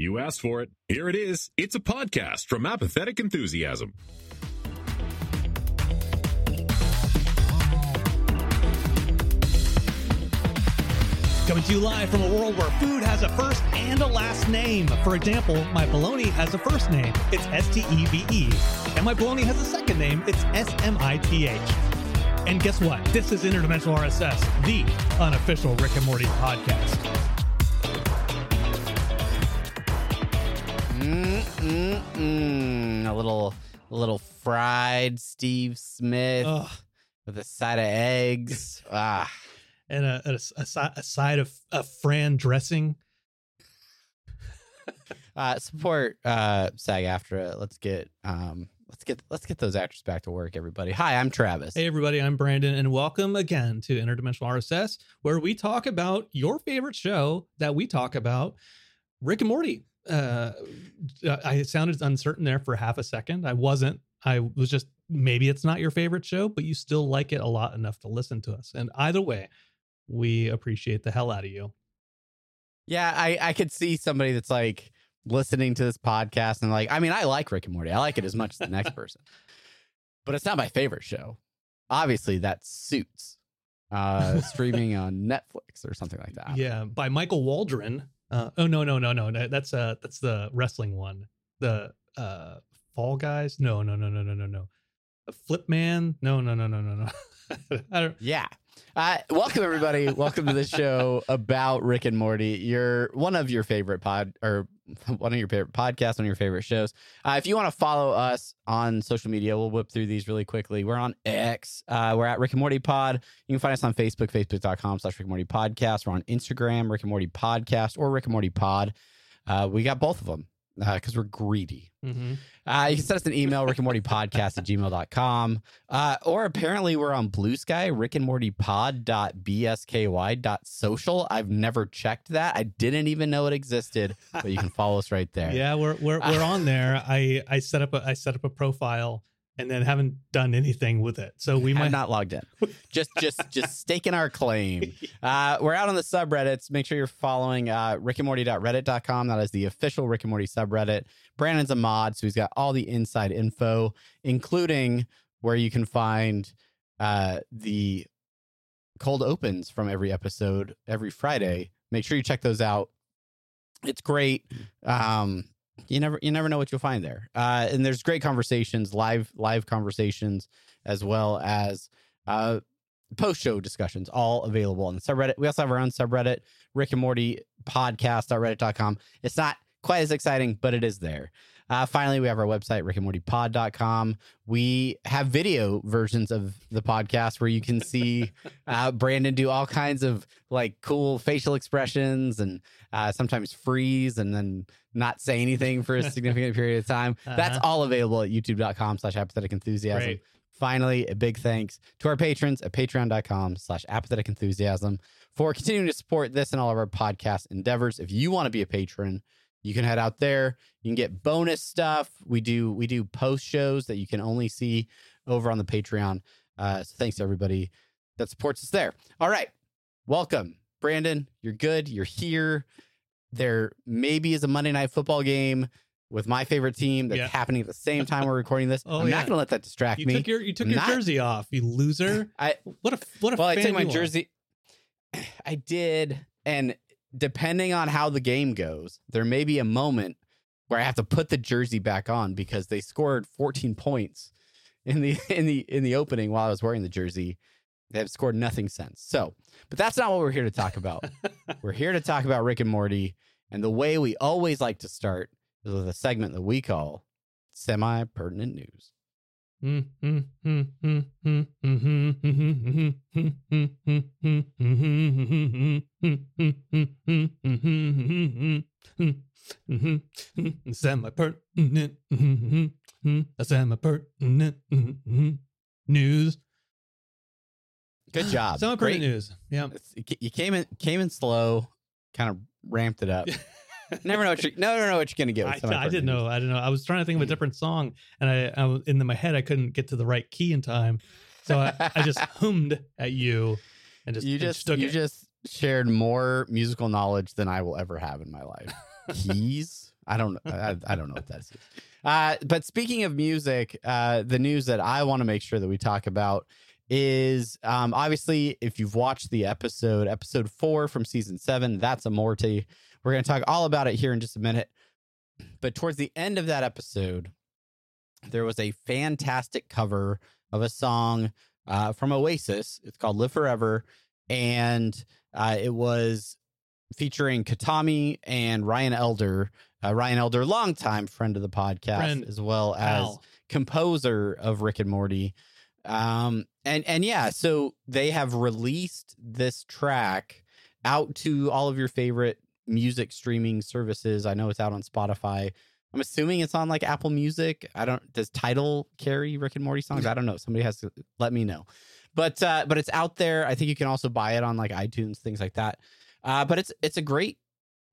You asked for it. Here it is. It's a podcast from Apathetic Enthusiasm. Coming to you live from a world where food has a first and a last name. For example, my bologna has a first name, it's S T E V E. And my bologna has a second name, it's S M I T H. And guess what? This is Interdimensional RSS, the unofficial Rick and Morty podcast. Mm-mm-mm. A little, a little fried Steve Smith Ugh. with a side of eggs. ah, And a, a, a, a side of, of Fran dressing. uh, support uh, SAG-AFTRA Let's get, um, let's get, let's get those actors back to work. Everybody. Hi, I'm Travis. Hey, everybody, I'm Brandon, and welcome again to Interdimensional RSS, where we talk about your favorite show that we talk about, Rick and Morty. Uh, I sounded uncertain there for half a second. I wasn't. I was just maybe it's not your favorite show, but you still like it a lot enough to listen to us. And either way, we appreciate the hell out of you. Yeah, I, I could see somebody that's like listening to this podcast and like, I mean, I like Rick and Morty. I like it as much as the next person, but it's not my favorite show. Obviously, that suits uh, streaming on Netflix or something like that. Yeah, by Michael Waldron. Uh, oh no, no, no, no. no, That's uh that's the wrestling one. The uh Fall Guys. No, no, no, no, no, no, no. Flip Man. No, no, no, no, no, no. I don't. Yeah. Uh, welcome everybody. welcome to the show about Rick and Morty. Your one of your favorite pod or one of your favorite podcasts, one of your favorite shows. Uh, if you want to follow us on social media, we'll whip through these really quickly. We're on X. Uh, we're at Rick and Morty Pod. You can find us on Facebook, facebook.com slash Rick and Morty Podcast. We're on Instagram, Rick and Morty Podcast or Rick and Morty Pod. Uh, we got both of them because we're greedy. Mhm. Uh, you can send us an email, Rick and Morty podcast at gmail.com. Uh, or apparently we're on Bluesky, Rick and Morty pod.bsky.social. I've never checked that. I didn't even know it existed, but you can follow us right there. Yeah, we're we're we're on there. I I set up a I set up a profile and then haven't done anything with it. So we might might not logged in. Just just just staking our claim. Uh, we're out on the subreddits. Make sure you're following uh, rickandmorty.reddit.com. That is the official Rick and Morty subreddit. Brandon's a mod, so he's got all the inside info, including where you can find uh, the cold opens from every episode every Friday. Make sure you check those out. It's great. Um, you never you never know what you'll find there. Uh, and there's great conversations, live live conversations, as well as uh, post show discussions, all available on the subreddit. We also have our own subreddit, Rick and Morty podcast.reddit.com. It's not quite as exciting, but it is there. Uh, finally, we have our website, rick rickandmortypod.com. We have video versions of the podcast where you can see uh, Brandon do all kinds of like cool facial expressions and uh, sometimes freeze and then not say anything for a significant period of time. That's Uh-huh. all available at youtube.com slash apathetic enthusiasm. Great. Finally, a big thanks to our patrons at patreon.com slash apathetic enthusiasm for continuing to support this and all of our podcast endeavors. If you want to be a patron, you can head out there. You can get bonus stuff. We do we do post shows that you can only see over on the Patreon. Uh, so thanks to everybody that supports us there. All right, welcome, Brandon. You're good. You're here. There maybe is a Monday night football game with my favorite team that's Yeah. happening at the same time we're recording this. Oh, I'm yeah. not going to let that distract you me. took your you took your Not- jersey off, you loser. I What a what a well, I took my you are. jersey. I did, and depending on how the game goes, there may be a moment where I have to put the jersey back on because they scored 14 points in the in the in the opening while I was wearing the jersey. They have scored nothing since. So, but that's not what we're here to talk about. we're here to talk about Rick and Morty, and the way we always like to start is with a segment that we call semi pertinent news. Semi-pertinent. Semi-pertinent news. Good job. Semi-pertinent Great. news. Yeah. You came in came in slow, kind of ramped it up. never know what you never know what you're gonna get. With I, I didn't know. I didn't know. I was trying to think of a different song, and I, I in my head I couldn't get to the right key in time, so I, I just hummed at you, and just you just you it. just shared more musical knowledge than I will ever have in my life. Keys? I don't I, I don't know what that is. Uh, but speaking of music, uh, the news that I want to make sure that we talk about is um, obviously if you've watched the episode, episode four from season seven, that's a Morty. We're going to talk all about it here in just a minute. But towards the end of that episode, there was a fantastic cover of a song uh, from Oasis. It's called Live Forever. And uh, it was featuring Kotomi and Ryan Elder. Uh, Ryan Elder, longtime friend of the podcast, Friend. as well as Al. composer of Rick and Morty. Um, and and yeah, so they have released this track out to all of your favorite music streaming services. I know it's out on Spotify. I'm assuming it's on like Apple Music. I don't. Does Tidal carry Rick and Morty songs? I don't know. Somebody has to let me know. But uh, but it's out there. I think you can also buy it on like iTunes, things like that. Uh, but it's it's a great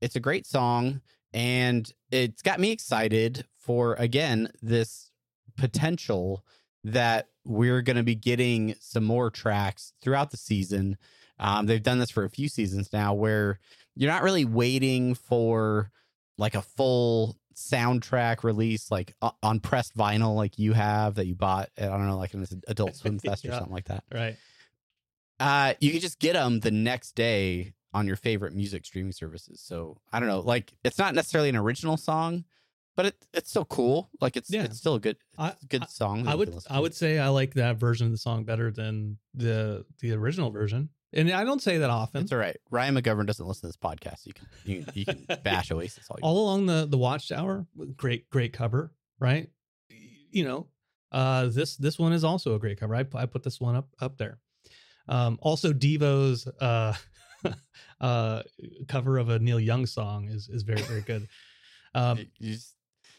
it's a great song, and it's got me excited for again this potential that we're going to be getting some more tracks throughout the season. Um, they've done this for a few seasons now, where you're not really waiting for like a full soundtrack release, like on pressed vinyl, like you have that you bought. At, I don't know, like an Adult Swim Fest or something like that. right. Uh, you can just get them the next day on your favorite music streaming services. So I don't know, like it's not necessarily an original song, but it it's still cool. Like it's Yeah. it's still a good I- good song. I would I would say I like that version of the song better than the the original version, and I don't say that often. It's all right. Ryan McGovern doesn't listen to this podcast. You can you, can- you can bash Oasis all you all along the the watchtower great great cover right you know uh this this one is also a great cover i, I put this one up up there um also devo's uh uh cover of a neil young song is is very very good um you just,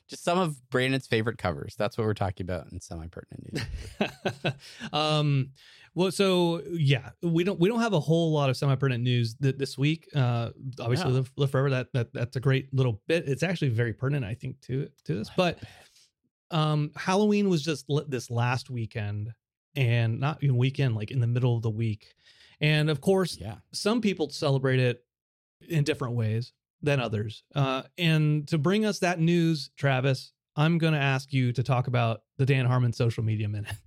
just some of Brandon's favorite covers. That's what we're talking about in semi pertinent news. um well so yeah we don't we don't have a whole lot of semi-pertinent news th- this week. Uh obviously No. live, live forever. That, that that's a great little bit. It's actually very pertinent i think to to this but um halloween was just li- this last weekend and not even weekend like in the middle of the week. And of course yeah, some people celebrate it in different ways than others. Uh, and to bring us that news, Travis, I'm going to ask you to talk about the Dan Harmon social media minute.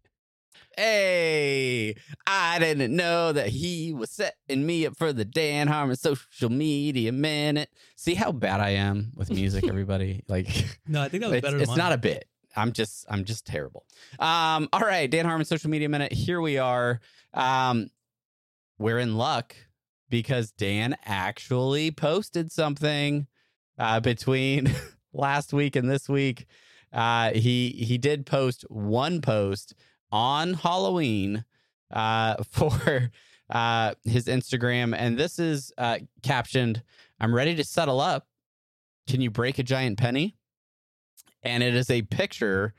Hey, I didn't know that he was setting me up for the Dan Harmon social media minute. See how bad I am with music, everybody. Like, No, I think that was it's, better. it's not a bit. I'm just, I'm just terrible. Um, all right, Dan Harmon social media minute. Here we are. Um, we're in luck because Dan actually posted something uh, between last week and this week. Uh, he he did post one post on Halloween uh, for uh, his Instagram, and this is uh, captioned, "I'm ready to settle up. Can you break a giant penny?" And it is a picture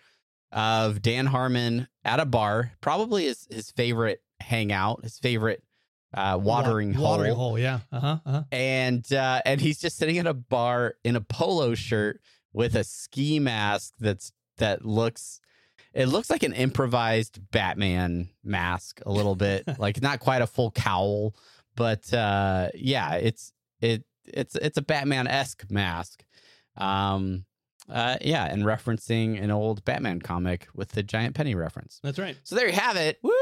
of Dan Harmon at a bar, probably his his favorite hangout, his favorite uh, watering Wa- hole Watering hole, yeah. Uh huh. Uh-huh. and uh, and he's just sitting at a bar in a polo shirt with a ski mask that's that looks it looks like an improvised Batman mask a little bit like not quite a full cowl but uh yeah it's it it's it's a Batman esque mask um uh yeah and referencing an old Batman comic with the giant penny reference That's right. so there you have it Woo!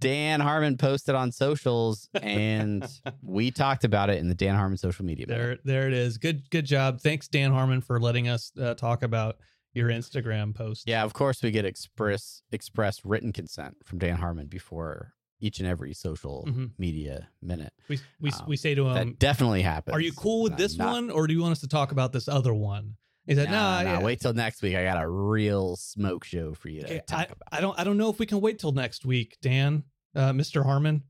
Dan Harmon posted on socials and we talked about it in the Dan Harmon social media. minute. There, there it is. Good, good job. Thanks, Dan Harmon, for letting us uh, talk about your Instagram post. Yeah, of course we get express express written consent from Dan Harmon before each and every social Mhm. media minute. we we, Um, we say to him, that definitely happens. "Are you cool with this not- one, or do you want us to talk about this other one?" He said, no, "No, no, yeah. wait till next week. I got a real smoke show for you to Okay, talk I, about. I don't I don't know if we can wait till next week, Dan, uh, Mr. Harmon.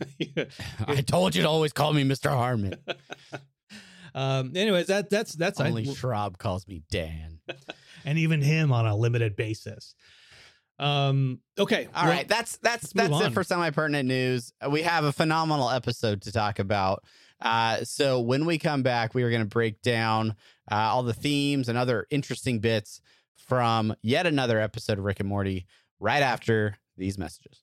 I told you to always call me Mr. Harmon. um. Anyways, that that's that's I- Only Schrab calls me Dan. and even him on a limited basis. Um. Okay. All right, that's that's that's on. it for semi pertinent news. We have a phenomenal episode to talk about. Uh, so when we come back, we are going to break down uh, all the themes and other interesting bits from yet another episode of Rick and Morty. Right after these messages.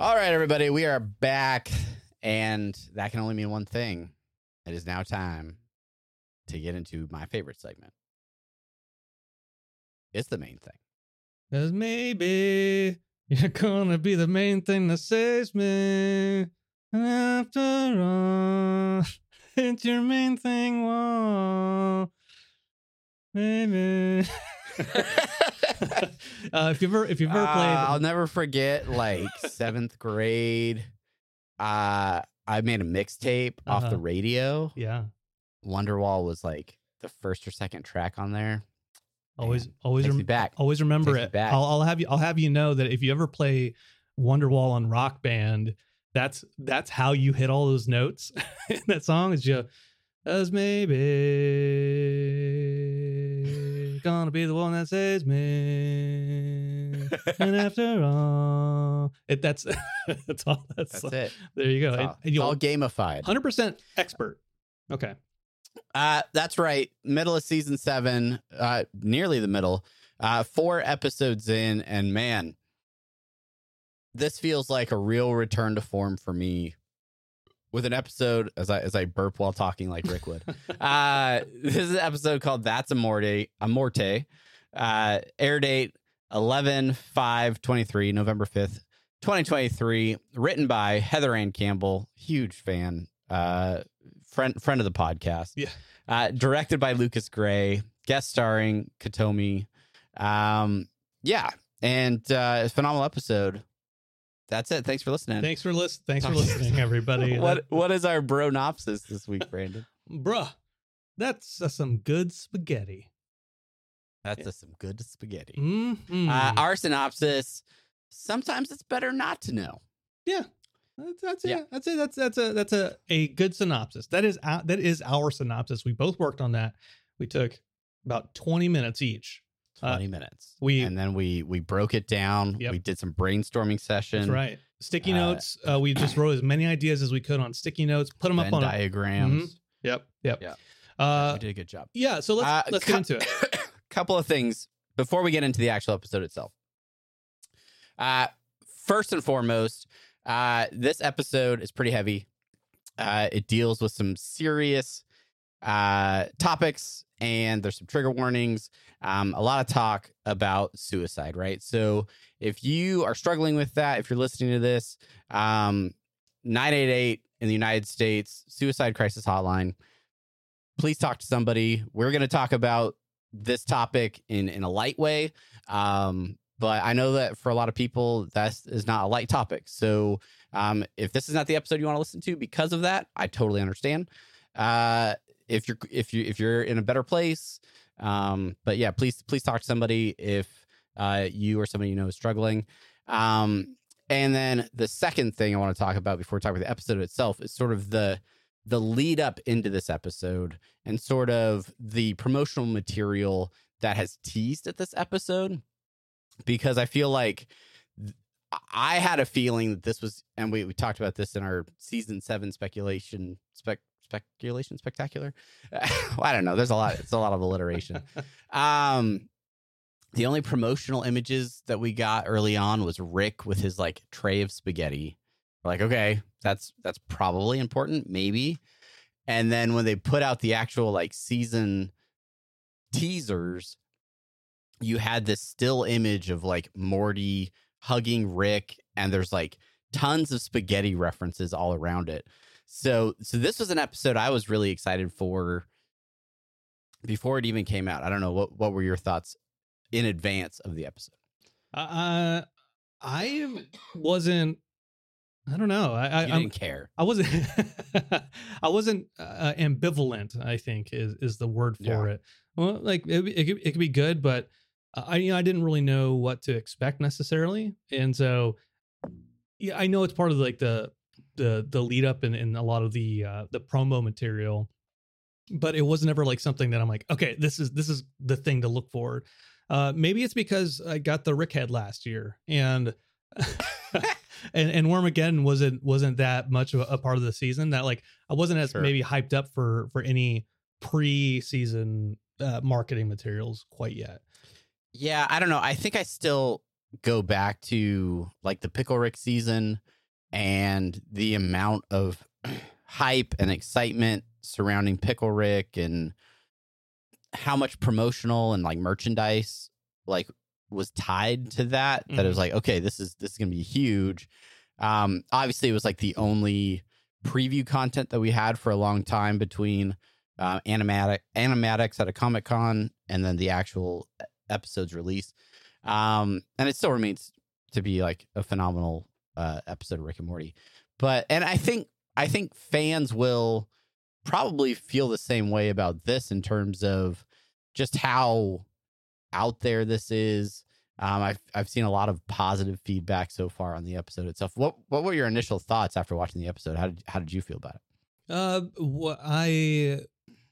All right, everybody, we are back, and that can only mean one thing. It is now time to get into my favorite segment. It's the main thing. Cause maybe you're gonna be the main thing that saves me. And after all, it's your main thing. Whoa. Maybe. uh, if you've ever if you've ever Uh, played I'll never forget, like seventh grade. Uh, I made a mixtape off Uh-huh. the radio. yeah Wonderwall was like the first or second track on there. always Man, always rem- back. always remember it back. I'll, I'll have you i'll have you know that if you ever play wonderwall on rock band that's that's how you hit all those notes in that song is you as maybe gonna be the one that saves me and after all it that's that's all that's, That's it. there you go It's and, all, and it's all gamified. 100% expert okay Uh, that's right. Middle of season seven, uh, nearly the middle. Uh, four episodes in, and man, this feels like a real return to form for me. With an episode, as I as I burp while talking like Rick would. uh, this is an episode called "That's Amorte." A Morte. Uh, air date 11 5 23 November 5th, 2023. Written by Heather Ann Campbell, huge fan, uh, friend friend of the podcast. Yeah. Uh, directed by Lucas Gray, guest starring Kotomi. Um, yeah, and uh, it's a phenomenal episode. That's it. Thanks for listening. thanks for listening thanks for listening everybody what what is our bronopsis this week, Brandon? bruh that's uh, some good spaghetti That's a, some good spaghetti. mm Uh, our synopsis. Sometimes it's better not to know. That's, that's Yeah. yeah. That's it. That's that's a that's a a good synopsis. That is our, that is our synopsis. We both worked on that. We took about twenty minutes each. Uh, 20 minutes. we- and then we we broke it down. Yep. We did some brainstorming session. That's right. Sticky uh, notes. Uh, we just wrote as many ideas as we could on sticky notes. Put them up on. A, diagrams. yep. Yep. Yeah. Uh, we did a good job. yeah. So let's Uh, let's cou- get into it. couple of things before we get into the actual episode itself. Uh, first and foremost, uh, this episode is pretty heavy. Uh, it deals with some serious uh, topics, and there's some trigger warnings. Um, a lot of talk about suicide, right? So if you are struggling with that, if you're listening to this, um, 988 in the United States, suicide crisis hotline. Please talk to somebody. We're going to talk about this topic in in a light way. Um, but I know that for a lot of people, that is not a light topic. So um, if this is not the episode you want to listen to because of that, I totally understand. Uh, if you're if you if you're in a better place, um, but yeah, please please talk to somebody if uh, you or somebody you know is struggling. Um, and then the second thing I want to talk about before we talk about the episode itself is sort of the the lead up into this episode and sort of the promotional material that has teased at this episode because I feel like I had a feeling that this was, and we, we talked about this in our season seven speculation spec speculation spectacular. I don't know. There's a lot. It's a lot of alliteration. Um, the only promotional images that we got early on was Rick with his like tray of spaghetti. We're like, okay, that's that's probably important, maybe. And then when they put out the actual like season teasers, you had this still image of like Morty hugging Rick, and there's like tons of spaghetti references all around it. So so this was an episode I was really excited for before it even came out. I don't know what what were your thoughts in advance of the episode. Uh, I wasn't. I don't know. I I, You I'm- didn't care. I wasn't. I wasn't uh, ambivalent. I think is is the word for Yeah. it. Well, like it, it, could, it could be good, but I you know I didn't really know what to expect necessarily, and so yeah, I know it's part of like the the the lead up and in, a lot of the uh, the promo material, but it was never like something that I'm like, okay, this is this is the thing to look for. Uh, maybe it's because I got the Rick head last year, and and and Wormageddon wasn't wasn't that much of a, a part of the season. That like I wasn't as Sure. maybe hyped up for for any pre-season uh, marketing materials quite yet. Yeah, I don't know. I think I still go back to like the Pickle Rick season and the amount of hype and excitement surrounding Pickle Rick and how much promotional and like merchandise like was tied to that that it was Mhm. like okay this is this is going to be huge um obviously it was like the only preview content that we had for a long time between uh, animatic animatics at a comic con and then the actual episode's release um and it still remains to be like a phenomenal uh episode of rick and morty. But and i think i think fans will probably feel the same way about this in terms of just how out there this is. Um i've i've seen a lot of positive feedback so far on the episode itself. What what were your initial thoughts after watching the episode? How did how did you feel about it? Uh, what I,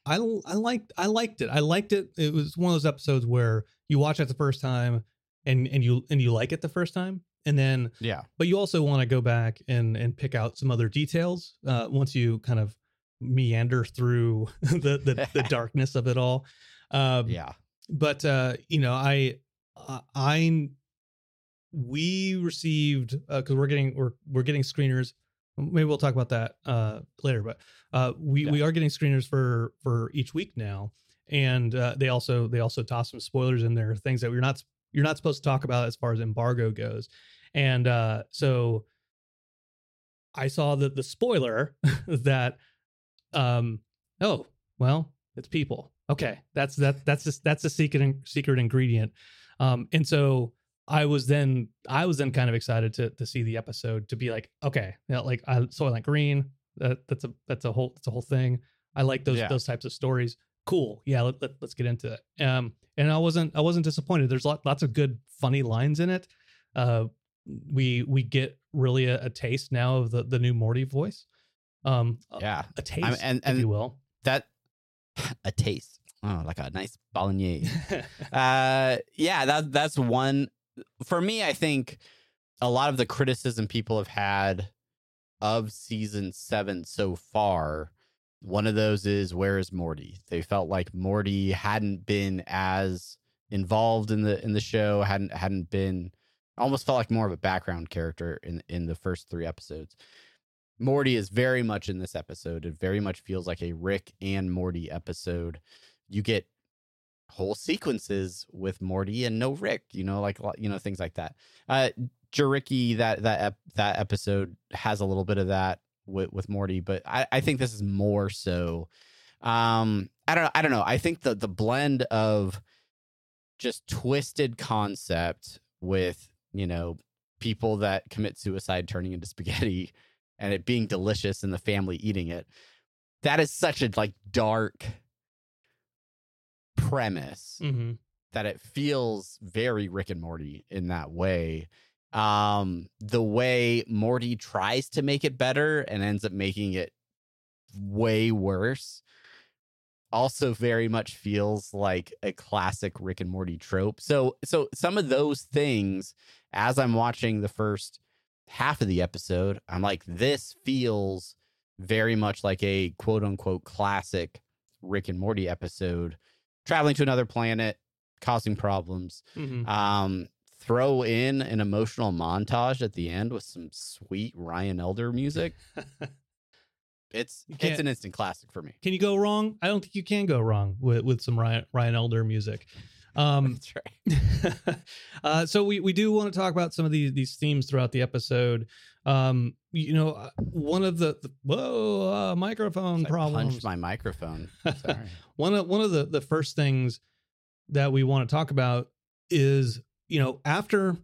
I, I liked, I liked it. I liked it. It was one of those episodes where you watch it the first time, and and you and you like it the first time, and then yeah but you also want to go back and and pick out some other details uh, once you kind of meander through the the, the darkness of it all. Um, yeah but uh, you know, I I- we received because we're getting we're we're getting screeners. Maybe we'll talk about that uh, later, but uh, we we are getting screeners for for each week now, and uh, they also they also toss some spoilers in there, things that we're not you're not supposed to talk about as far as embargo goes, and uh, so I saw the the spoiler that um oh well it's people. Okay that's that that's just that's a secret secret ingredient. Um and so i was then i was then kind of excited to to see the episode to be like okay yeah like i soylent green that that's a that's a whole that's a whole thing. I like those Yeah. those types of stories. Cool. Yeah let, let, us get into it. Um and i wasn't i wasn't disappointed. There's lot, lots of good funny lines in it. Uh we we get really a, a taste now of the the new morty voice. Um yeah. a taste I'm- and- if and- you will. that a taste. Oh like a nice bolognese. Uh yeah that that's one for me i think a lot of the criticism people have had of season 7 so far one of those is where is morty? They felt like morty hadn't been as involved in the in the show hadn't hadn't been almost felt like more of a background character in in the first 3 episodes Morty is very much in this episode. It very much feels like a Rick and Morty episode. You get whole sequences with Morty and no Rick, you know, like you know things like that. Uh Juriki that that ep- that episode has a little bit of that with with Morty, but I I think this is more so um I don't I don't know. I think the the blend of just twisted concept with, you know, people that commit suicide turning into spaghetti and it being delicious and the family eating it. That is such a like dark premise hmm that it feels very Rick and Morty in that way. Um, the way Morty tries to make it better and ends up making it way worse also very much feels like a classic Rick and Morty trope. So so some of those things as I'm watching the first half of the episode, I'm like this feels very much like a quote unquote classic Rick and Morty episode traveling to another planet causing problems. Mhm. Um, throw in an emotional montage at the end with some sweet Ryan Elder music. It's it's an instant classic for me. Can you go wrong? I don't think you can go wrong with, with some Ryan, Ryan Elder music. Um, That's right. uh, so we, we do want to talk about some of these these themes throughout the episode. Um, you know, uh, one of the, the whoa uh, microphone I problems. punched my microphone. Sorry. one of one of the the first things that we want to talk about is you know after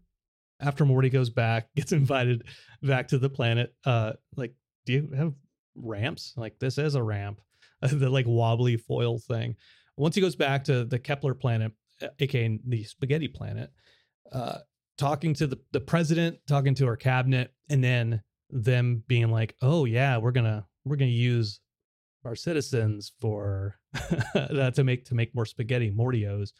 after Morty goes back, gets invited back to the planet. Uh, like, do you have ramps? Like, this is a ramp, the like wobbly foil thing. Once he goes back to the Kepler planet, uh, aka the Spaghetti planet, uh, talking to the the president, talking to our cabinet, and then them being like, "Oh yeah, we're gonna we're gonna use our citizens for uh, to make to make more spaghetti mortios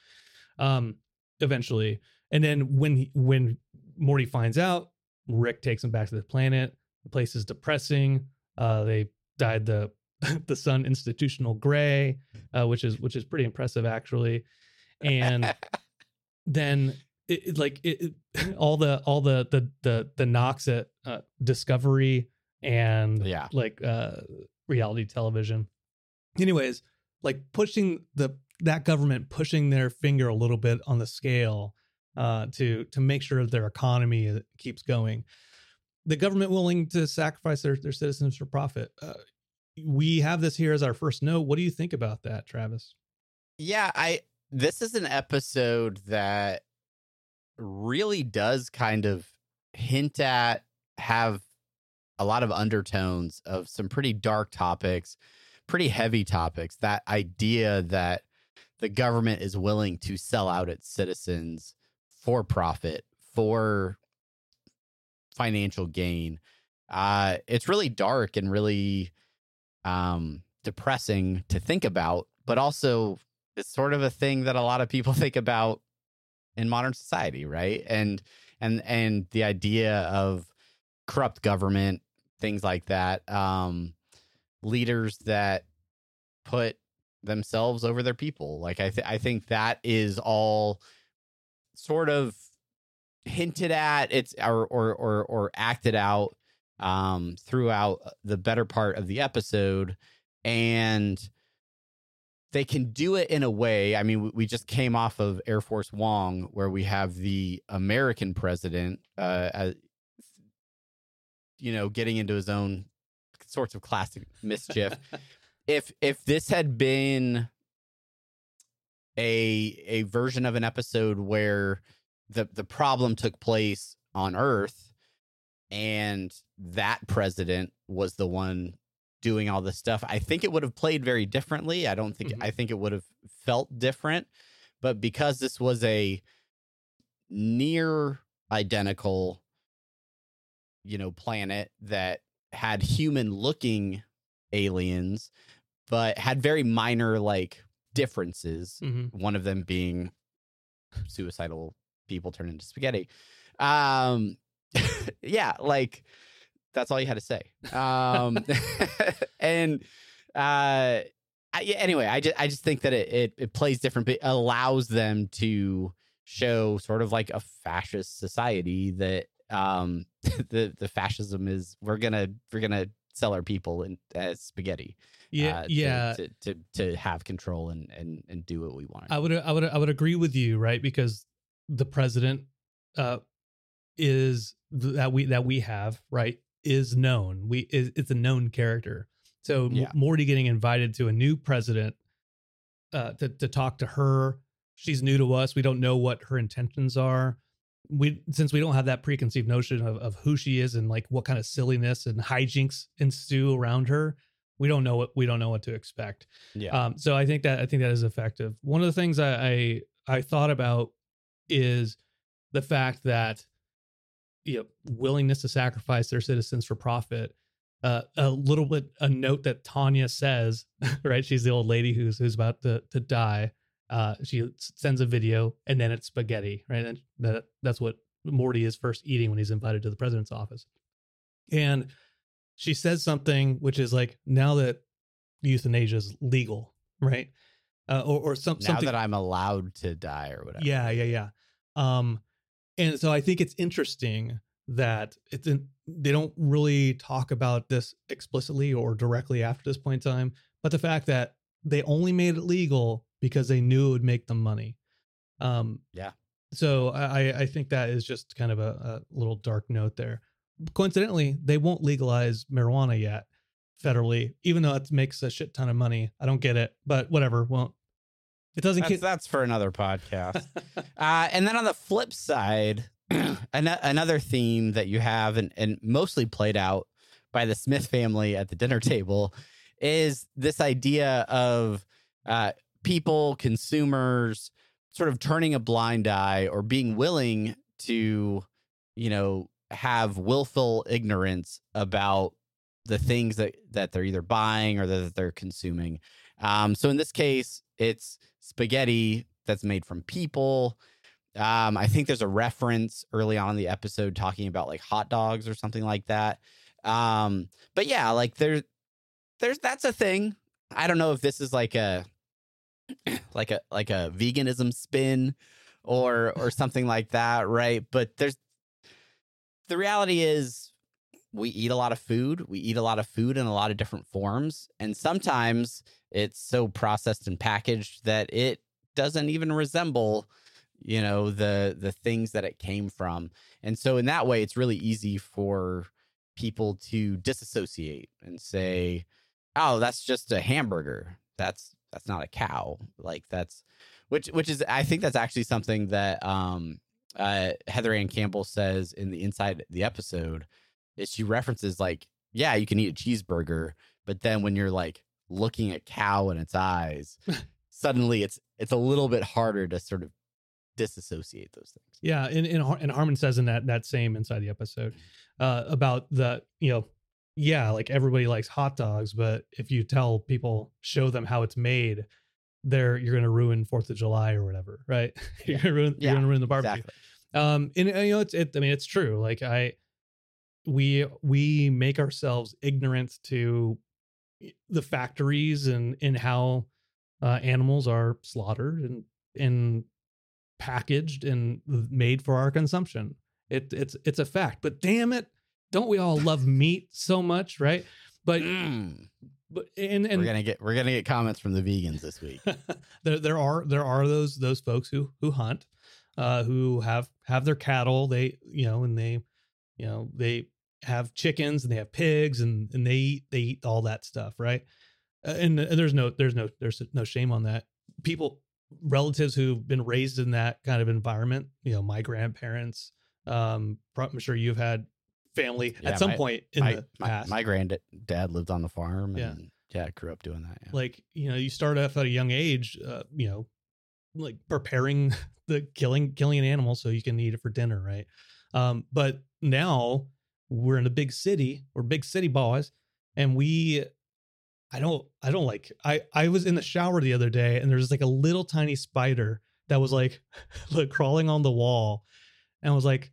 um eventually and then when he, when morty finds out rick takes him back to the planet the place is depressing uh they dyed the the sun institutional gray uh which is which is pretty impressive actually. And then it, it- like it, all the all the the the the knocks at uh, discovery and Yeah. like uh reality television. Anyways like pushing the that government pushing their finger a little bit on the scale uh to to make sure their economy uh, keeps going the government willing to sacrifice their, their citizens for profit uh, we have this here as our first note what do you think about that travis Yeah, I this is an episode that really does kind of hint at have a lot of undertones of some pretty dark topics, pretty heavy topics. That idea that the government is willing to sell out its citizens for profit, for financial gain. Uh it's really dark and really um depressing to think about, but also it's sort of a thing that a lot of people think about in modern society, right? And and and the idea of corrupt government, things like that, um, leaders that put themselves over their people. Like I, th- I think that is all sort of hinted at. It's or or or, or acted out um, throughout the better part of the episode, and they can do it in a way. I mean, we, we just came off of Air Force Wong, where we have the American president, uh, as, you know, getting into his own sorts of classic mischief. if if this had been a a version of an episode where the the problem took place on Earth, and that president was the one doing all this stuff. I think it would have played very differently. I don't think Mhm. I think it would have felt different. But because this was a near identical, you know, planet that had human looking aliens, but had very minor like differences. Mhm. One of them being suicidal people turn into spaghetti. Um, yeah, like that's all you had to say. Um, and uh, I, anyway, I just I just think that it, it it plays different, but allows them to show sort of like a fascist society that um the the fascism is we're gonna we're gonna sell our people in as spaghetti yeah uh, to- yeah to, to to have control and and and do what we want I would I would I would agree with you, right? Because the president uh is that we that we have, right, is known. We is it's a known character. So Yeah. Morty getting invited to a new president uh to to talk to her. She's new to us. We don't know what her intentions are. We since we don't have that preconceived notion of, of who she is and like what kind of silliness and hijinks ensue around her, we don't know what we don't know what to expect. yeah Um, so I think that I think that is effective. One of the things I, I I thought about is the fact that you know willingness to sacrifice their citizens for profit. Uh, a little bit a note that Tanya says, right? She's the old lady who's who's about to to die. Uh, she sends a video and then it's spaghetti, right? And that that's what Morty is first eating when he's invited to the president's office. And she says something which is like, now that euthanasia is legal, right? uh, or or some now something that I'm allowed to die or whatever. Yeah, yeah, yeah. Um, and so I think it's interesting that it's in, they don't really talk about this explicitly or directly after this point in time, but the fact that they only made it legal because they knew it would make them money. Um, Yeah. So I, I think that is just kind of a, a little dark note there. Coincidentally, they won't legalize marijuana yet federally, even though it makes a shit ton of money. I don't get it, but whatever. Well, it doesn't That's, get. that's for another podcast. uh, and then on the flip side, an- another theme that you have and, and mostly played out by the Smith family at the dinner table is this idea of uh, people, consumers, sort of turning a blind eye or being willing to, you know, have willful ignorance about the things that that they're either buying or that they're consuming. Um, so in this case, it's spaghetti that's made from people. Um, I think there's a reference early on in the episode talking about like hot dogs or something like that. Um, but yeah, like there's there's that's a thing. I don't know if this is like a like a like a veganism spin or or something like that, right? But there's the reality is we eat a lot of food. We eat a lot of food in a lot of different forms. And sometimes it's so processed and packaged that it doesn't even resemble, you know, the the things that it came from. And so in that way, it's really easy for people to disassociate and say, oh, that's just a hamburger. That's that's not a cow. Like that's which which is I think that's actually something that um uh Heather Ann Campbell says in the inside the episode is she references like, yeah, you can eat a cheeseburger, but then when you're like looking at cow in its eyes, suddenly it's it's a little bit harder to sort of disassociate those things. Yeah, and and, Har- and Harmon says in that that same inside the episode uh, about the you know yeah like everybody likes hot dogs, but if you tell people show them how it's made, they're you're gonna ruin Fourth of July or whatever, right? you're gonna ruin Yeah, you're gonna ruin the barbecue. Exactly. Um, and, and, you know it's it. I mean it's true. Like I we we make ourselves ignorant to the factories and and how uh, animals are slaughtered and and packaged and made for our consumption. It it's it's a fact. But damn it, don't we all love meat so much, right? But Mm. but and and we're gonna get we're gonna get comments from the vegans this week. there there are there are those those folks who who hunt, uh, who have have their cattle. They you know and they you know they have chickens and they have pigs and and they eat they eat all that stuff, right? And, there's no there's no there's no shame on that. People relatives who've been raised in that kind of environment, you know, my grandparents. Um, I'm sure you've had family Yeah, at some my- point in my, the my, past. my granddad dad lived on the farm Yeah. and yeah, grew up doing that. Yeah. like you know you start off at a young age uh, you know like preparing the killing killing an animal so you can eat it for dinner right um but now we're in a big city we're big city boys and we i don't i don't like i i was in the shower the other day and there's like a little tiny spider that was like like crawling on the wall and I was like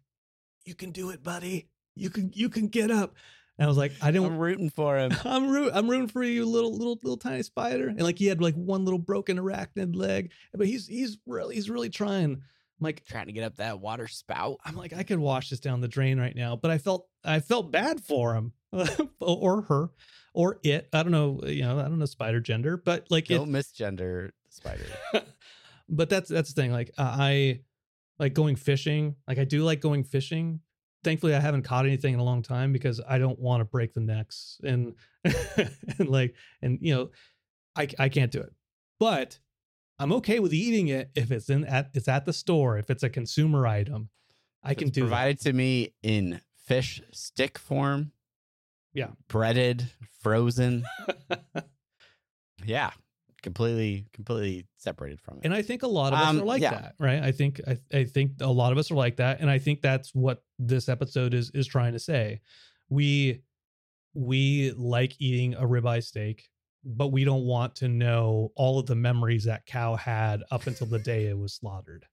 you can do it buddy you can you can get up and i was like i didn't I'm rooting for him. I'm root, I'm rooting for you, little little little tiny spider. And like he had like one little broken arachnid leg, but he's he's really he's really trying. I'm like Trying to get up that water spout. I'm like I could wash this down the drain right now, but I felt I felt bad for him or her or it. I don't know, you know, I don't know spider gender, but like it, Don't misgender the spider. but that's that's the thing. Like uh, I like going fishing. Like I do like going fishing. Thankfully, I haven't caught anything in a long time because I don't want to break the necks and and like and you know, I I can't do it. But I'm okay with eating it if it's in at it's at the store. If it's a consumer item, I If can do that. provided to me in fish stick form. Yeah. Breaded, frozen. yeah. Completely, completely separated from it. And I think a lot of us Um, are like yeah. that, right? I think I, I think a lot of us are like that, and I think that's what this episode is is trying to say. We we like eating a ribeye steak, but we don't want to know all of the memories that cow had up until the day it was slaughtered.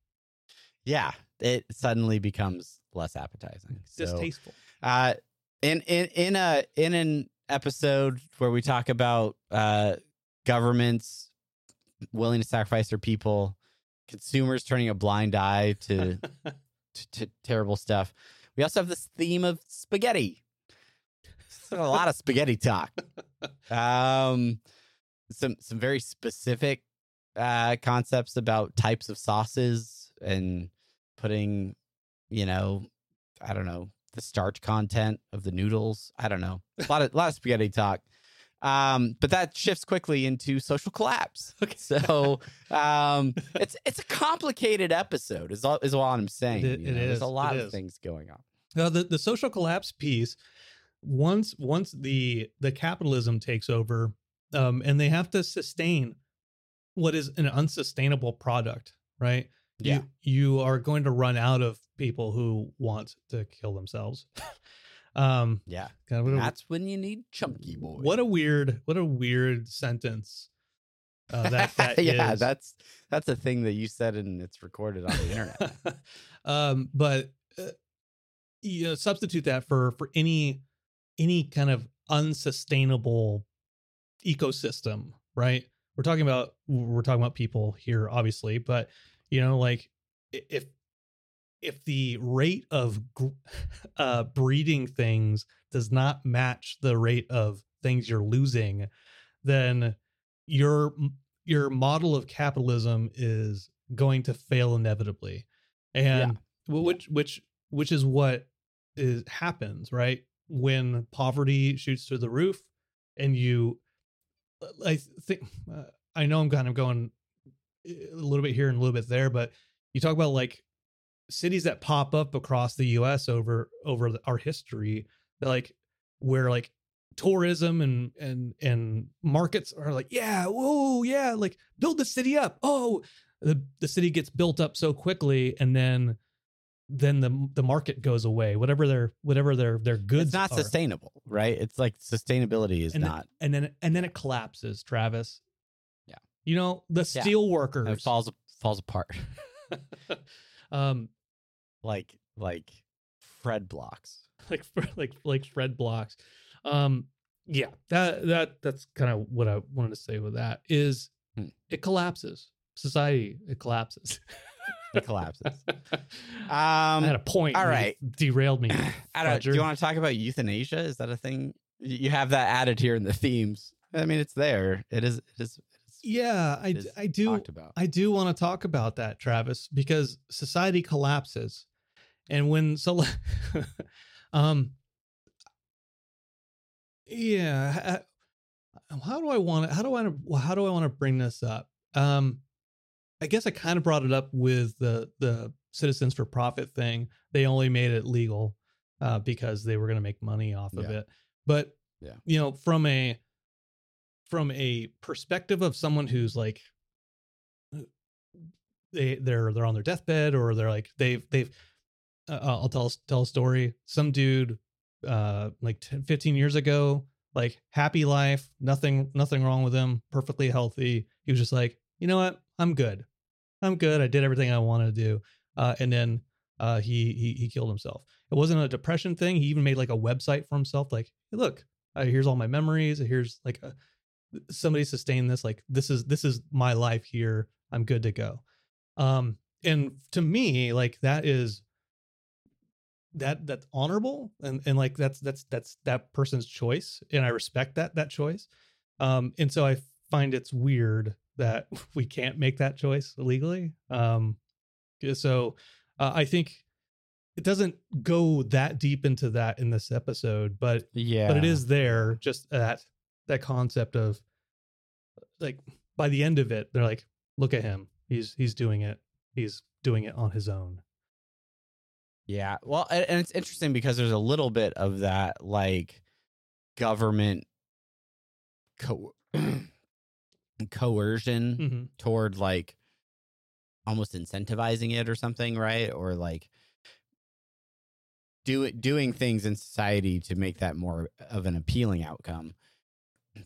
yeah. It suddenly becomes less appetizing. So, Distasteful. Uh, in in in a in an episode where we talk about uh governments willing to sacrifice their people, consumers turning a blind eye to, to, to terrible stuff. We also have this theme of spaghetti. A lot of spaghetti talk. Um, some some very specific uh, concepts about types of sauces and putting, you know, I don't know, the starch content of the noodles. I don't know. A lot of lot of spaghetti talk. Um, but that shifts quickly into social collapse. Okay. So um, it's it's a complicated episode. Is all is all I'm saying. It- it know? There's a lot of is. things going on. Now the, the social collapse piece, once once the the capitalism takes over, um, and they have to sustain what is an unsustainable product, right? Yeah. You, you are going to run out of people who want to kill themselves. um, Yeah, God, a, that's when you need chunky boy. what a weird what a weird sentence. Uh, that that yeah, is. that's that's a thing that you said and it's recorded on the internet. um, but uh, you know, substitute that for for any any kind of unsustainable ecosystem, right? We're talking about we're talking about people here, obviously, but you know, like if if the rate of uh, breeding things does not match the rate of things you're losing, then your your model of capitalism is going to fail inevitably, and wh- which which which is what is happens right when poverty shoots through the roof, and you, I think uh, I know I'm kind of going a little bit here and a little bit there, but you talk about like cities that pop up across the US over over our history like where like tourism and and and markets are like yeah whoa yeah like build the city up. Oh the the city gets built up so quickly and then then the the market goes away whatever their whatever their their goods it's not are. sustainable, right? It's like sustainability is and then- not. and then and then it collapses Travis Yeah. you know the Yeah. steel workers It falls falls apart um like like Fred blocks. like like like Fred blocks. Um, yeah, that that that's kind of what I wanted to say with that is Hmm. it collapses. Society it collapses. It collapses. Um, I had a point. All right, derailed me. I don't. Do you want to talk about euthanasia? Is that a thing? You have that added here in the themes. I mean, it's there. It is. It is. Yeah, I it d- is I do about. I do want to talk about that, Travis, because society collapses, and when so, um, yeah, how do I want to? How do I? How do I want to bring this up? Um, I guess I kind of brought it up with the the Citizens for Profit thing. They only made it legal uh, because they were going to make money off of it. But Yeah. you know, from a from a perspective of someone who's like they they're they're on their deathbed or they're like they've they've uh, I'll tell tell a story. Some dude uh like 10, 15 years ago, like happy life, nothing nothing wrong with him, perfectly healthy. He was just like, "You know what? I'm good. I'm good. I did everything I wanted to do." Uh and then uh he he he killed himself. It wasn't a depression thing. He even made like a website for himself like, "Hey, look, uh, here's all my memories. Here's like a, somebody sustained this like this is this is my life here. I'm good to go." um and to me like that is that that's honorable and and like that's that's that's that person's choice and i respect that that choice um and so i find it's weird that we can't make that choice legally um so uh, i think it doesn't go that deep into that in this episode but yeah, but it is there just that that concept of like by the end of it they're like look at him. He's he's doing it. He's doing it on his own. Yeah. Well, and, and it's interesting because there's a little bit of that like government co- coercion mm-hmm. toward like almost incentivizing it or something, right? Or like do doing things in society to make that more of an appealing outcome.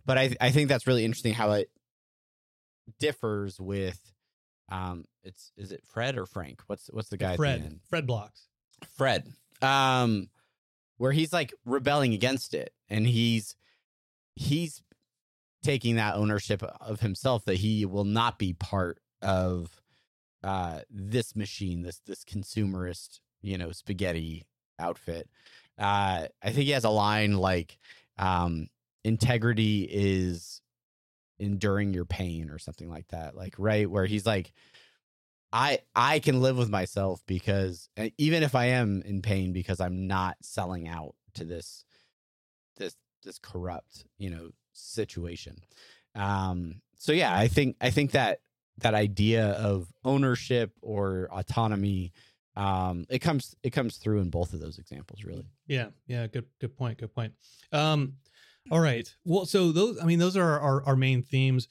But I I think that's really interesting how it differs with um it's is it Fred or Frank? What's what's the guy the fred fred blocks Fred, um, where he's like rebelling against it, and he's he's taking that ownership of himself that he will not be part of uh this machine this this consumerist you know spaghetti outfit. Uh i think he has a line like um integrity is enduring your pain or something like that like right where he's like i i can live with myself because uh, even if i am in pain because i'm not selling out to this this this corrupt you know situation um so yeah i think i think that that idea of ownership or autonomy um it comes it comes through in both of those examples really Yeah, yeah, good good point, good point. Um all right. Well, so those I mean those are our our main themes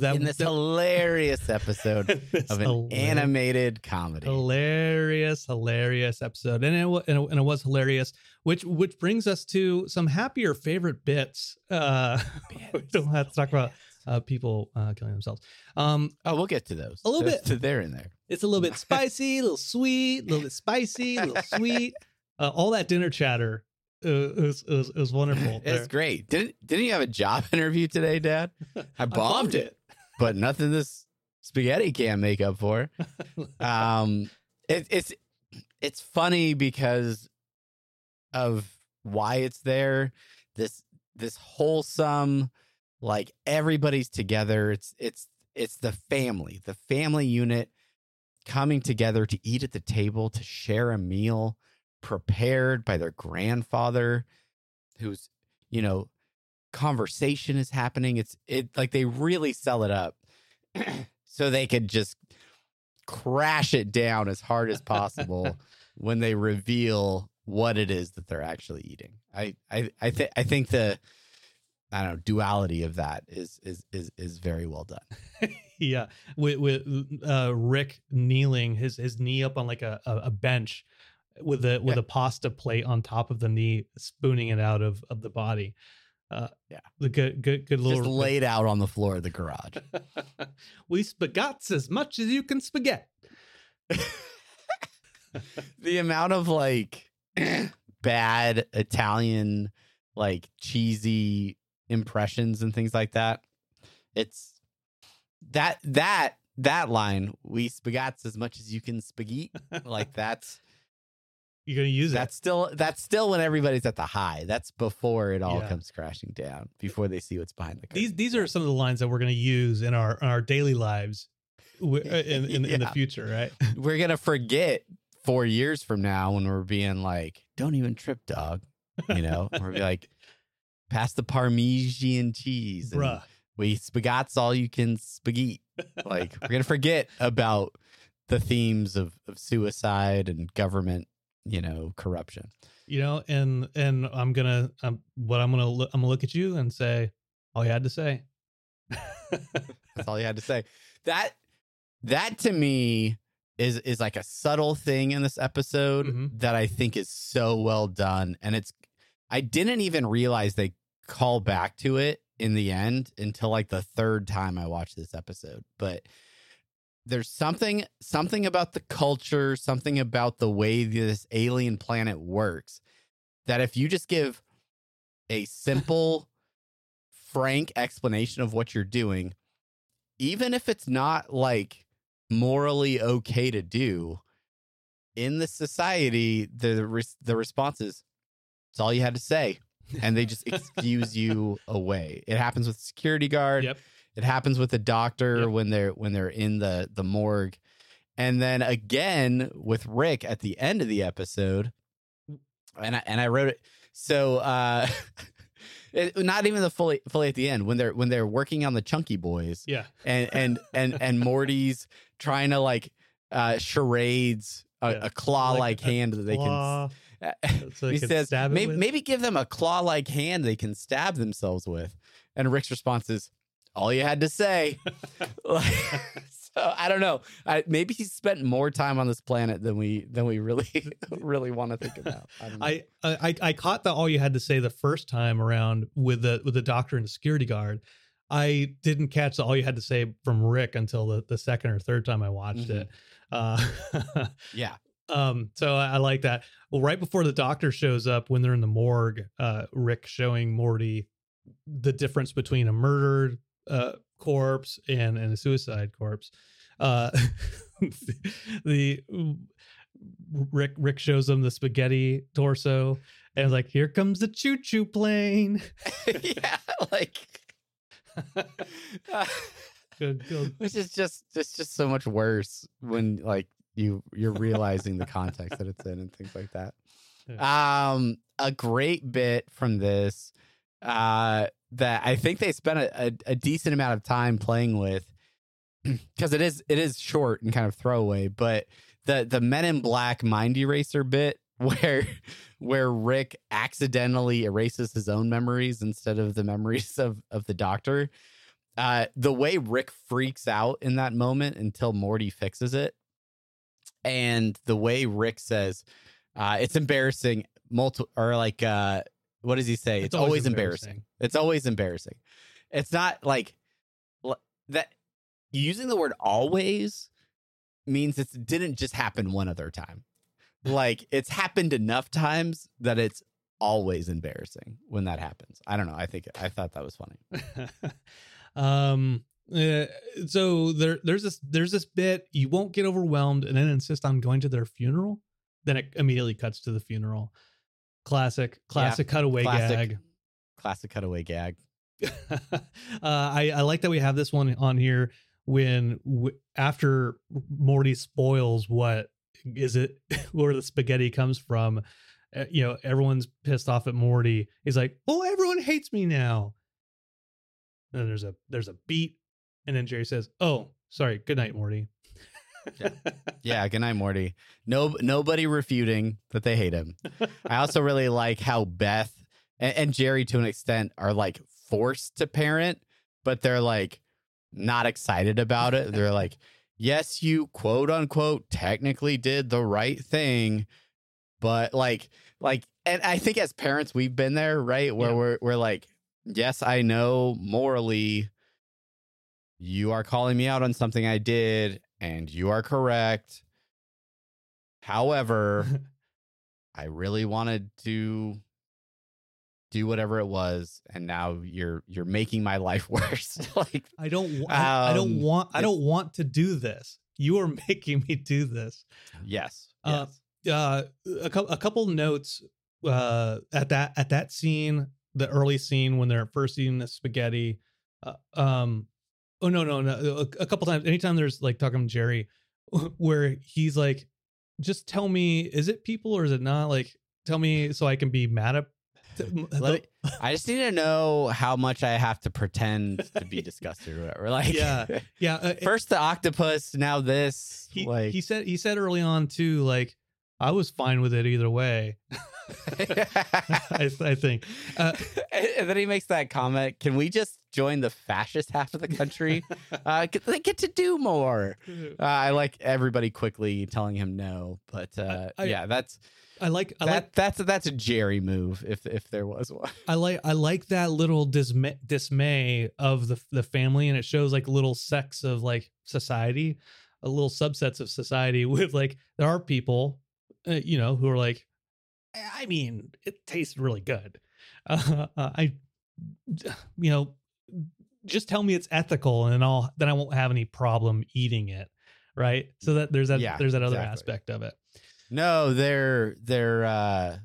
that in this that- hilarious episode of an animated comedy. hilarious hilarious episode. And it, and it and it was hilarious which which brings us to some happier favorite bits uh we don't have to talk about uh people uh killing themselves. Um oh we'll get to those. A little Those- bit. they're in there. It's a little bit spicy a little sweet a little bit spicy a little sweet. Uh, all that dinner chatter uh, is, is, is wonderful it's great. Didn't didn't you have a job interview today dad? I bombed it but nothing this spaghetti can't make up for. Um it, it's it's funny because of why it's there. This this wholesome like everybody's together. It's it's it's the family the family unit coming together to eat at the table to share a meal prepared by their grandfather who's you know conversation is happening it's it like they really sell it up so they could just crash it down as hard as possible when they reveal what it is that they're actually eating. I I I think I think the I don't know duality of that is is is is very well done. yeah with with uh rick kneeling his his knee up on like a a, bench with a with Yeah. a pasta plate on top of the knee spooning it out of of the body uh Yeah. the good good good Just little laid out on the floor of the garage. we spagats as much as you can spaghetti the amount of like bad Italian like cheesy impressions and things like that. It's that that that line we spagats as much as you can spaghetti like that's you're gonna use that's still that's still when everybody's at the high. That's before it all Yeah. comes crashing down before they see what's behind the curtain. these these are some of the lines that we're gonna use in our in our daily lives uh, in in, in the future right? We're gonna forget four years from now when we're being like don't even trip dog you know? We're be like pass the parmesan cheese and bruh. we spagats all you can spaghetti. Like we're gonna forget about the themes of, of suicide and government you know corruption. You know and and i'm gonna um, what i'm gonna look i'm gonna look at you and say all you had to say. That's all you had to say. That that to me is is like a subtle thing in this episode Mhm. that i think is so well done and it's i didn't even realize they call back to it in the end until like the third time i watched this episode but there's something something about the culture something about the way this alien planet works that if you just give a simple frank explanation of what you're doing even if it's not like morally okay to do in the society the the response is it's all you had to say and they just excuse you away. It happens with security guard. Yep it happens with the doctor Yep. when they're when they're in the the morgue. And then again with Rick at the end of the episode. And I and I wrote it so uh it, not even the fully fully at the end when they're when they're working on the chunky boys yeah and and and and Morty's trying to like uh charades a, Yeah. a claw like hand that they Claw, can so they he says maybe, maybe give them a claw like hand they can stab themselves with. And Rick's response is, all you had to say. Like, so I don't know. I, maybe he spent more time on this planet than we than we really really want to think about. I. I, I I caught the all you had to say the first time around with the with the doctor and the security guard. I didn't catch the all you had to say from Rick until the, the second or third time I watched Mhm. it. Uh, yeah. um, so I, I like that. Well, right before the doctor shows up, when they're in the morgue, uh, Rick showing Morty the difference between a murdered uh, corpse and and a suicide corpse. Uh, the Rick Rick shows them the spaghetti torso and is like, "Here comes the choo choo plane." yeah, like Good, good. which is just it's just so much worse when like you you're realizing the context that it's in and things like that. Um, a great bit from this uh that I think they spent a, a, a decent amount of time playing with because it is it is short and kind of throwaway, but the the Men in Black mind eraser bit where where Rick accidentally erases his own memories instead of the memories of of the doctor. Uh, the way Rick freaks out in that moment until Morty fixes it, and the way Rick says, uh, "It's embarrassing." Multi or like, uh, what does he say? It's, always, embarrassing. It's always embarrassing. It's not like that. Using the word "always" means it didn't just happen one other time. Like it's happened enough times that it's always embarrassing when that happens. I don't know. I think I thought that was funny. um uh, so there there's this there's this bit you won't get overwhelmed and then insist on going to their funeral then it immediately cuts to the funeral classic classic cutaway classic. gag Classic cutaway gag. uh, I, I like that we have this one on here when w- after Morty spoils what is it where the spaghetti comes from. Uh, you know, everyone's pissed off at Morty. He's like, "Oh, everyone hates me now." And then there's a there's a beat, and then Jerry says, "Oh, sorry. Good night, Morty." Yeah, good night, Morty. No, nobody refuting that they hate him. I also really like how Beth and, and Jerry, to an extent, are like forced to parent, but they're like not excited about it. They're like, "Yes, you quote unquote technically did the right thing, but like, like." And I think as parents, we've been there, right? Where Yeah. we're we're like, "Yes, I know morally." You are calling me out on something I did, and you are correct. However, I really wanted to do whatever it was, and now you're you're making my life worse. like, I don't. wa- I, I don't Um, want. I don't want to do this. You are making me do this. yes, Uh, yes. uh a, a couple notes uh at that at that scene the early scene when they're first eating the spaghetti uh, um oh no no no a, a couple times anytime there's like talking to jerry where he's like just tell me is it people or is it not like tell me so i can be mad at me- I just need to know how much I have to pretend to be disgusted or whatever. Like, Yeah. yeah uh, first the octopus, now this. he, like, he said he said early on too like i was fine with it either way I, I think uh, and then he makes that comment Can we just join the fascist half of the country? uh, they get to do more. Uh, I like everybody quickly telling him no, but uh, I- yeah, that's i like i that, like that's that's a Jerry move if if there was one. I like I like that little dismay, dismay of the the family, and it shows like little sects of like society, a little subsets of society with like there are people, uh, you know, who are like, I mean, it tastes really good. Uh, I, you know, just tell me it's ethical, and I'll then I won't have any problem eating it, right? So that there's that Yeah, there's that other exactly. aspect of it. No, they're they're uh,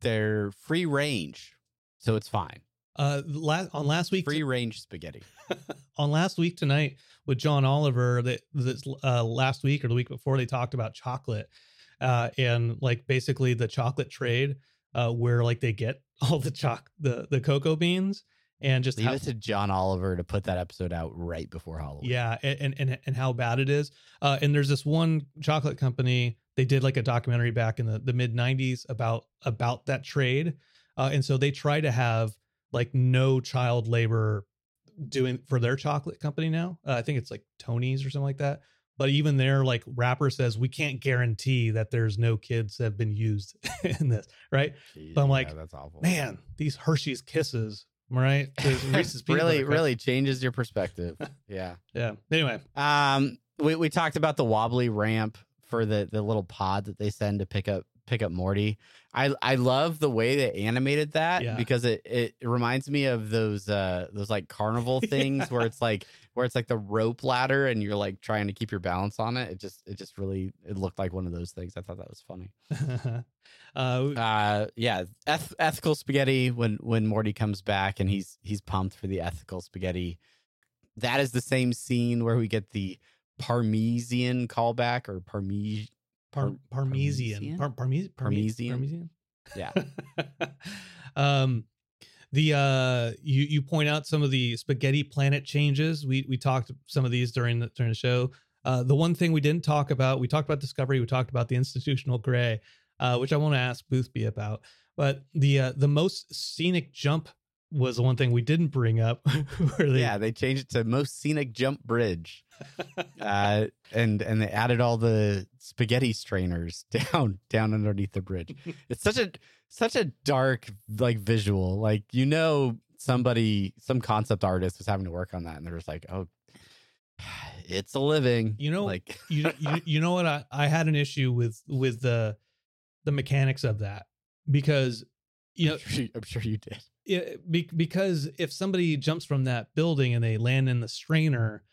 they're free range, so it's fine. Uh, last on last week Free range spaghetti. on last week tonight with John Oliver that this uh, last week or the week before they talked about chocolate uh, and like basically the chocolate trade uh, where like they get all the choc the the cocoa beans and just Leave how, it to John Oliver to put that episode out right before Halloween. yeah and, and and how bad it is. Uh, and there's this one chocolate company they did like a documentary back in the, the mid 90s about about that trade uh, and so they try to have like no child labor doing for their chocolate company now. Uh, i think it's like tony's or something like that but even there like rapper says we can't guarantee that there's no kids that have been used in this right Jeez, But I'm yeah, like, that's awful. man these hershey's kisses right really, really changes your perspective. yeah. yeah anyway Um, we we talked about the wobbly ramp for the the little pod that they send to pick up pick up Morty. I I love the way they animated that Yeah. because it, it reminds me of those uh those like carnival things where it's like where it's like the rope ladder and you're like trying to keep your balance on it. It just it just really it looked like one of those things. I thought that was funny. uh, Uh yeah, eth- ethical spaghetti when when Morty comes back and he's he's pumped for the ethical spaghetti. That is the same scene where we get the Parmesan callback or Parme Par- Par- Parmesan. Parmesan? Par- Parmes- Parmes- Parmesan? Parmesan. Yeah. um, the uh, you you point out some of the spaghetti planet changes. We we talked some of these during the during the show. Uh, the one thing we didn't talk about, we talked about Discovery, we talked about the institutional gray, uh, which I want to ask Boothby about. But the uh, the most scenic jump was the one thing we didn't bring up. where they, yeah, they changed it to most scenic jump bridge. uh, and and they added all the spaghetti strainers down down underneath the bridge. It's such a such a dark like visual. Like you know somebody some concept artist was having to work on that and they're just like, "Oh, it's a living." You know, like you, you you know what I, I had an issue with with the the mechanics of that because you know I'm, sure you, I'm sure you did. it, be, because if somebody jumps from that building and they land in the strainer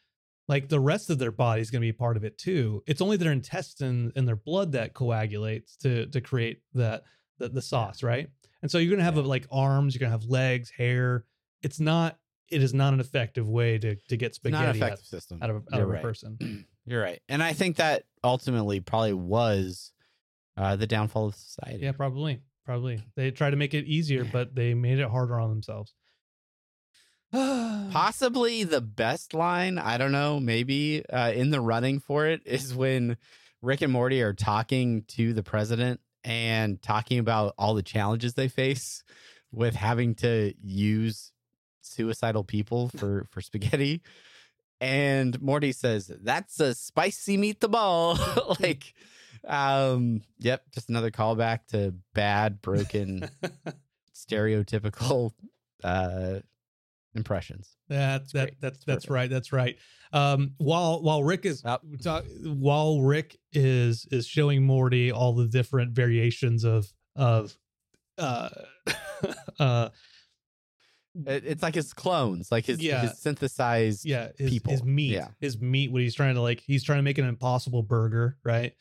like the rest of their body is going to be part of it too it's only their intestine and their blood that coagulates to to create that the, the sauce right and so you're going to have Yeah. like arms you're going to have legs hair it's not it is not an effective way to to get It's not an spaghetti out, system. out of, out You're of a person You're right. And I think that ultimately probably was uh, the downfall of society. yeah probably probably they try to make it easier but they made it harder on themselves Possibly the best line, I don't know, maybe uh, in the running for it is when Rick and Morty are talking to the president and talking about all the challenges they face with having to use suicidal people for for spaghetti. And Morty says, "That's a spicy meatball." like um yep, just another callback to bad broken stereotypical uh impressions. That that great. that's It's that's perfect. right. That's right. Um, while while Rick is Oh. talk, while Rick is is showing Morty all the different variations of of uh uh It, it's like his clones, like his, Yeah. his synthesized. yeah his, people. his meat Yeah. his meat what he's trying to like he's trying to make an impossible burger right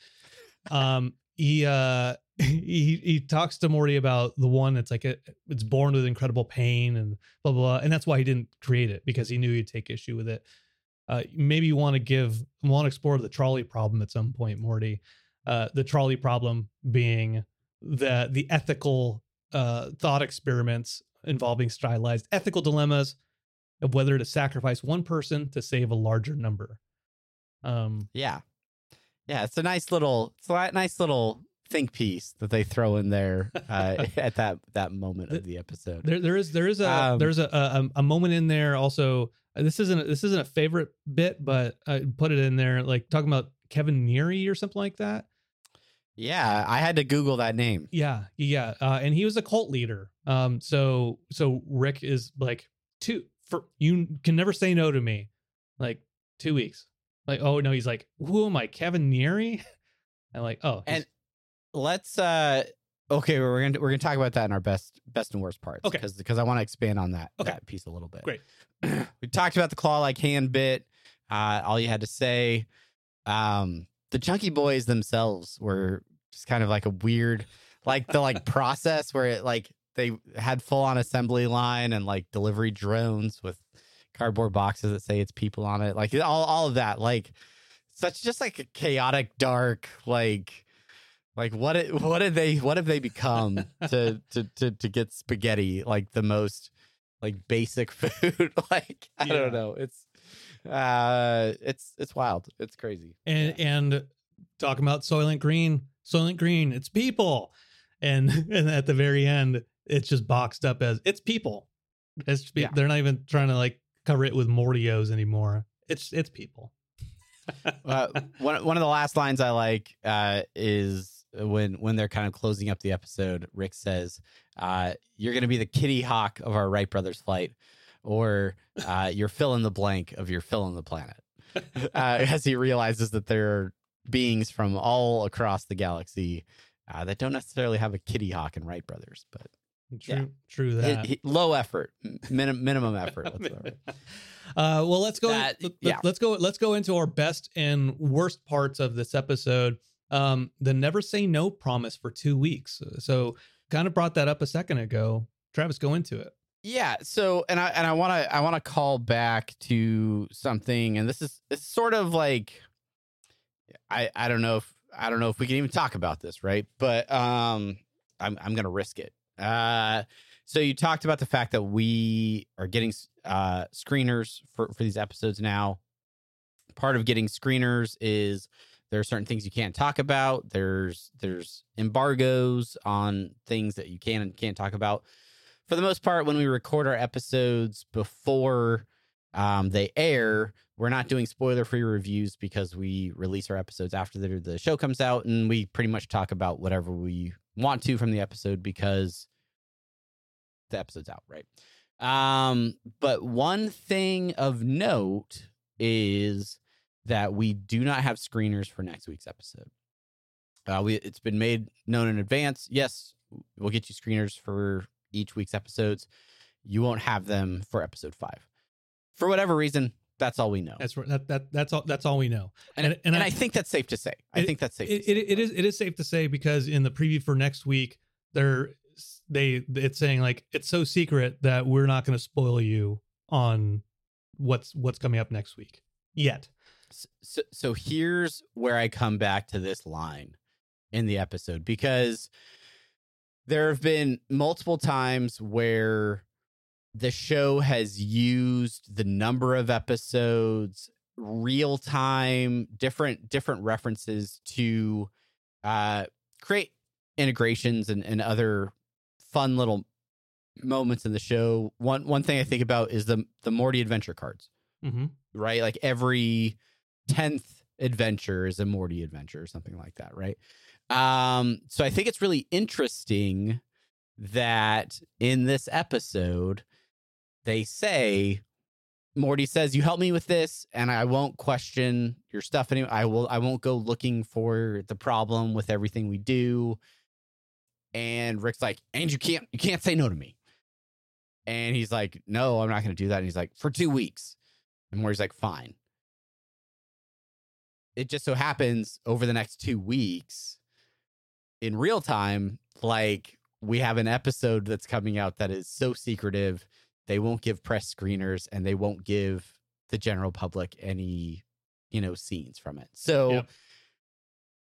um he uh he he talks to Morty about the one that's like a, it's born with incredible pain and blah, blah blah and that's why he didn't create it because he knew he'd take issue with it uh maybe you want to give want to explore the trolley problem at some point Morty uh the trolley problem being the the ethical uh thought experiments involving stylized ethical dilemmas of whether to sacrifice one person to save a larger number. Um, Yeah. Yeah. It's a nice little, it's a nice little think piece that they throw in there uh, at that that moment of the episode. there, there is there is a Um, there's a, a a moment in there also. This isn't this isn't a favorite bit, but I put it in there like talking about Kevin Neary or something like that. Yeah, I had to Google that name. Yeah, yeah, uh, and he was a cult leader. Um, so so Rick is like two for you can never say no to me, like two weeks. Like oh no, he's like who am I, Kevin Neary? I'm like oh And let's uh okay, we're gonna we're gonna talk about that in our best best and worst parts. Okay. because because I want to expand on that Okay. that piece a little bit. Great. we talked about the claw like hand bit. Uh, all you had to say. Um, the chunky boys themselves were just kind of like a weird, like the like process where it like they had full on assembly line and like delivery drones with cardboard boxes that say it's people on it, like all all of that, like such just like a chaotic, dark, like like what it, what did they what have they become to to to to get spaghetti like the most like basic food like I Yeah. don't know it's uh it's it's wild it's crazy and Yeah. and talking about Soylent Green, Soylent Green, it's people, and and at the very end, it's just boxed up as it's people. It's Yeah. they're not even trying to like cover it with Mortios anymore. It's it's people. uh, one one of the last lines I like uh, is when when they're kind of closing up the episode. Rick says, uh, "You're going to be the Kitty Hawk of our Wright brothers flight, or uh, you're fill in the blank of your fill in the planet." Uh, as he realizes that there are beings from all across the galaxy uh, that don't necessarily have a Kitty Hawk and Wright brothers, but True, Yeah. true it- that. it- low effort, minim, minimum effort. Uh, well, let's go. That- let, yeah. us go. Let's go into our best and worst parts of this episode. Um, the never say no promise for two weeks. So, kind of brought that up a second ago. Travis, go into it. Yeah. So, and I and I want to I want to call back to something, and this is it's sort of like I I don't know if I don't know if we can even talk about this, right? But um, I'm I'm gonna risk it. Uh, so you talked about the fact that we are getting uh screeners for for these episodes now. Part of getting screeners is there are certain things you can't talk about. There's there's embargoes on things that you can and can't talk about for the most part, when we record our episodes before um, they air, we're not doing spoiler free reviews because we release our episodes after the, the show comes out and we pretty much talk about whatever we want to from the episode because the episode's out, right? Um, but one thing of note is that we do not have screeners for next week's episode. Uh, we it's been made known in advance. Yes, we'll get you screeners for each week's episodes. You won't have them for episode five. For whatever reason, that's all we know. That's that, that that's all. That's all we know. and, and- and, and I, I- think that's safe to say. I It- think that's safe. It, to it, say. it is it is safe to say because in the preview for next week, they're they it's saying like it's so secret that we're not going to spoil you on what's what's coming up next week yet. so, so here's where I come back to this line in the episode because there have been multiple times where the show has used the number of episodes real time different different references to uh create integrations and, and other fun little moments in the show one one thing i think about is the the morty adventure cards Mm-hmm. right? Like every 10th adventure is a Morty adventure or something like that, right? Um, so I think it's really interesting that in this episode, they say, Morty says, You help me with this, and I won't question your stuff anymore. I will I won't go looking for the problem with everything we do. And Rick's like, and you can't you can't say no to me. And he's like, No, I'm not gonna do that. And he's like, for two weeks. And Morty's like, fine. It just so happens over the next two weeks, in real time, like we have an episode that's coming out that is so secretive, they won't give press screeners and they won't give the general public any, you know, scenes from it. So Yep.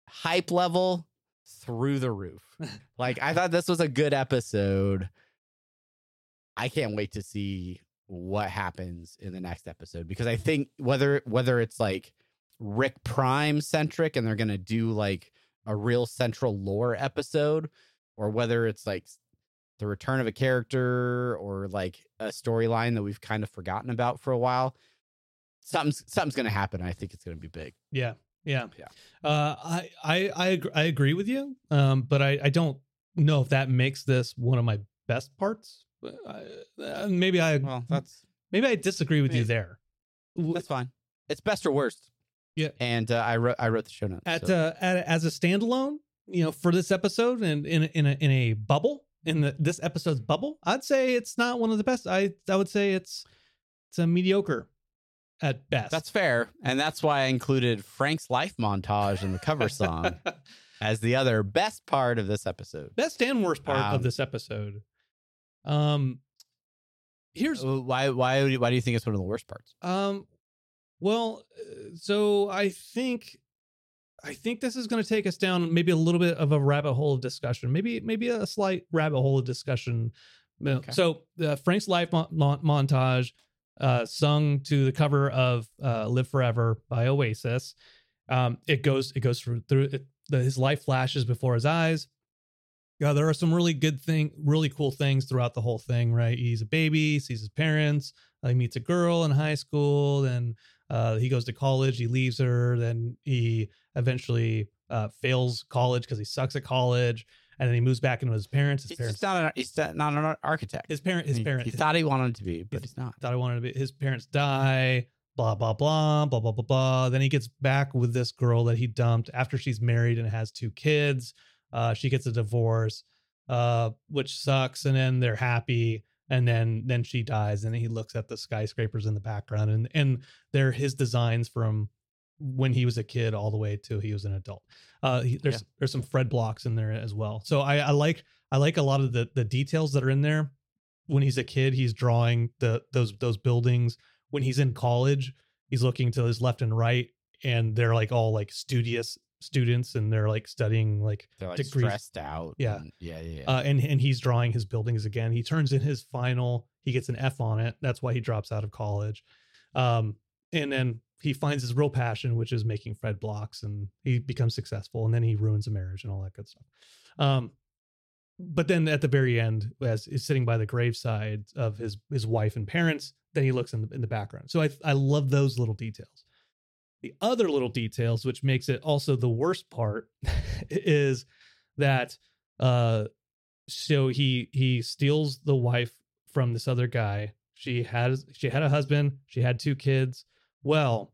hype level through the roof. like I thought this was a good episode. I can't wait to see what happens in the next episode because I think whether whether it's like Rick Prime centric and they're gonna do like a real central lore episode, or whether it's like the return of a character or like a storyline that we've kind of forgotten about for a while, something's something's gonna happen. I think it's gonna be big. Yeah, yeah, Yeah. Uh, I I I agree, I agree with you. Um, but I I don't know if that makes this one of my best parts. Uh, uh, maybe I Well, that's maybe I disagree with you there. That's fine. It's best or worst. Yeah. And uh, I wrote I wrote the show notes. At, so- uh, at as a standalone, you know, for this episode and in in a, in a bubble in the, this episode's bubble, I'd say it's not one of the best. I I would say it's it's a mediocre at best. That's fair. And that's why I included Frank's life montage in the cover song as the other best part of this episode. best and worst part Um, of this episode. Um, here's Uh, Why why why do you think it's one of the worst parts? Um, well, uh, so I think, I think this is going to take us down maybe a little bit of a rabbit hole of discussion, maybe maybe a slight rabbit hole of discussion. Okay. So uh, Frank's life mon- mon- montage, uh, sung to the cover of uh, "Live Forever" by Oasis. Um, it goes it goes through through it, the, his life flashes before his eyes. Yeah, there are some really good thing, really cool things throughout the whole thing. Right, he's a baby, sees his parents, uh, he meets a girl in high school, then uh, he goes to college. He leaves her. Then he eventually uh, fails college because he sucks at college, and then he moves back into his parents. His He's parents, not an he's not an architect. his parent, his he, parent, he thought he wanted to be, but he's- not. thought I wanted to be. His parents die. Blah blah blah blah blah blah blah. Then he gets back with this girl that he dumped after she's married and has two kids. Uh, she gets a divorce, uh, which sucks, and then they're happy, and then then she dies, and he looks at the skyscrapers in the background, and and they're his designs from when he was a kid all the way to he was an adult. Uh, he, there's Yeah. there's some Fred blocks in there as well. So I, I like I like a lot of the the details that are in there. When he's a kid, he's drawing the those those buildings. When he's in college, he's looking to his left and right, and they're like all like studious students, and they're like studying like They're like degrees. stressed out. Yeah. and- yeah, yeah, yeah. uh, and and he's drawing his buildings again. He turns in his final. He gets an F on it. That's why he drops out of college. Um, and then he finds his real passion, which is making Fred blocks, and he becomes successful. And then he ruins a marriage and all that good stuff. Um, but then at the very end, as he's sitting by the graveside of his his wife and parents, then he looks in the in the background. So I I love those little details. The other little details, which makes it also the worst part, is that uh so he he steals the wife from this other guy she has she had a husband she had two kids well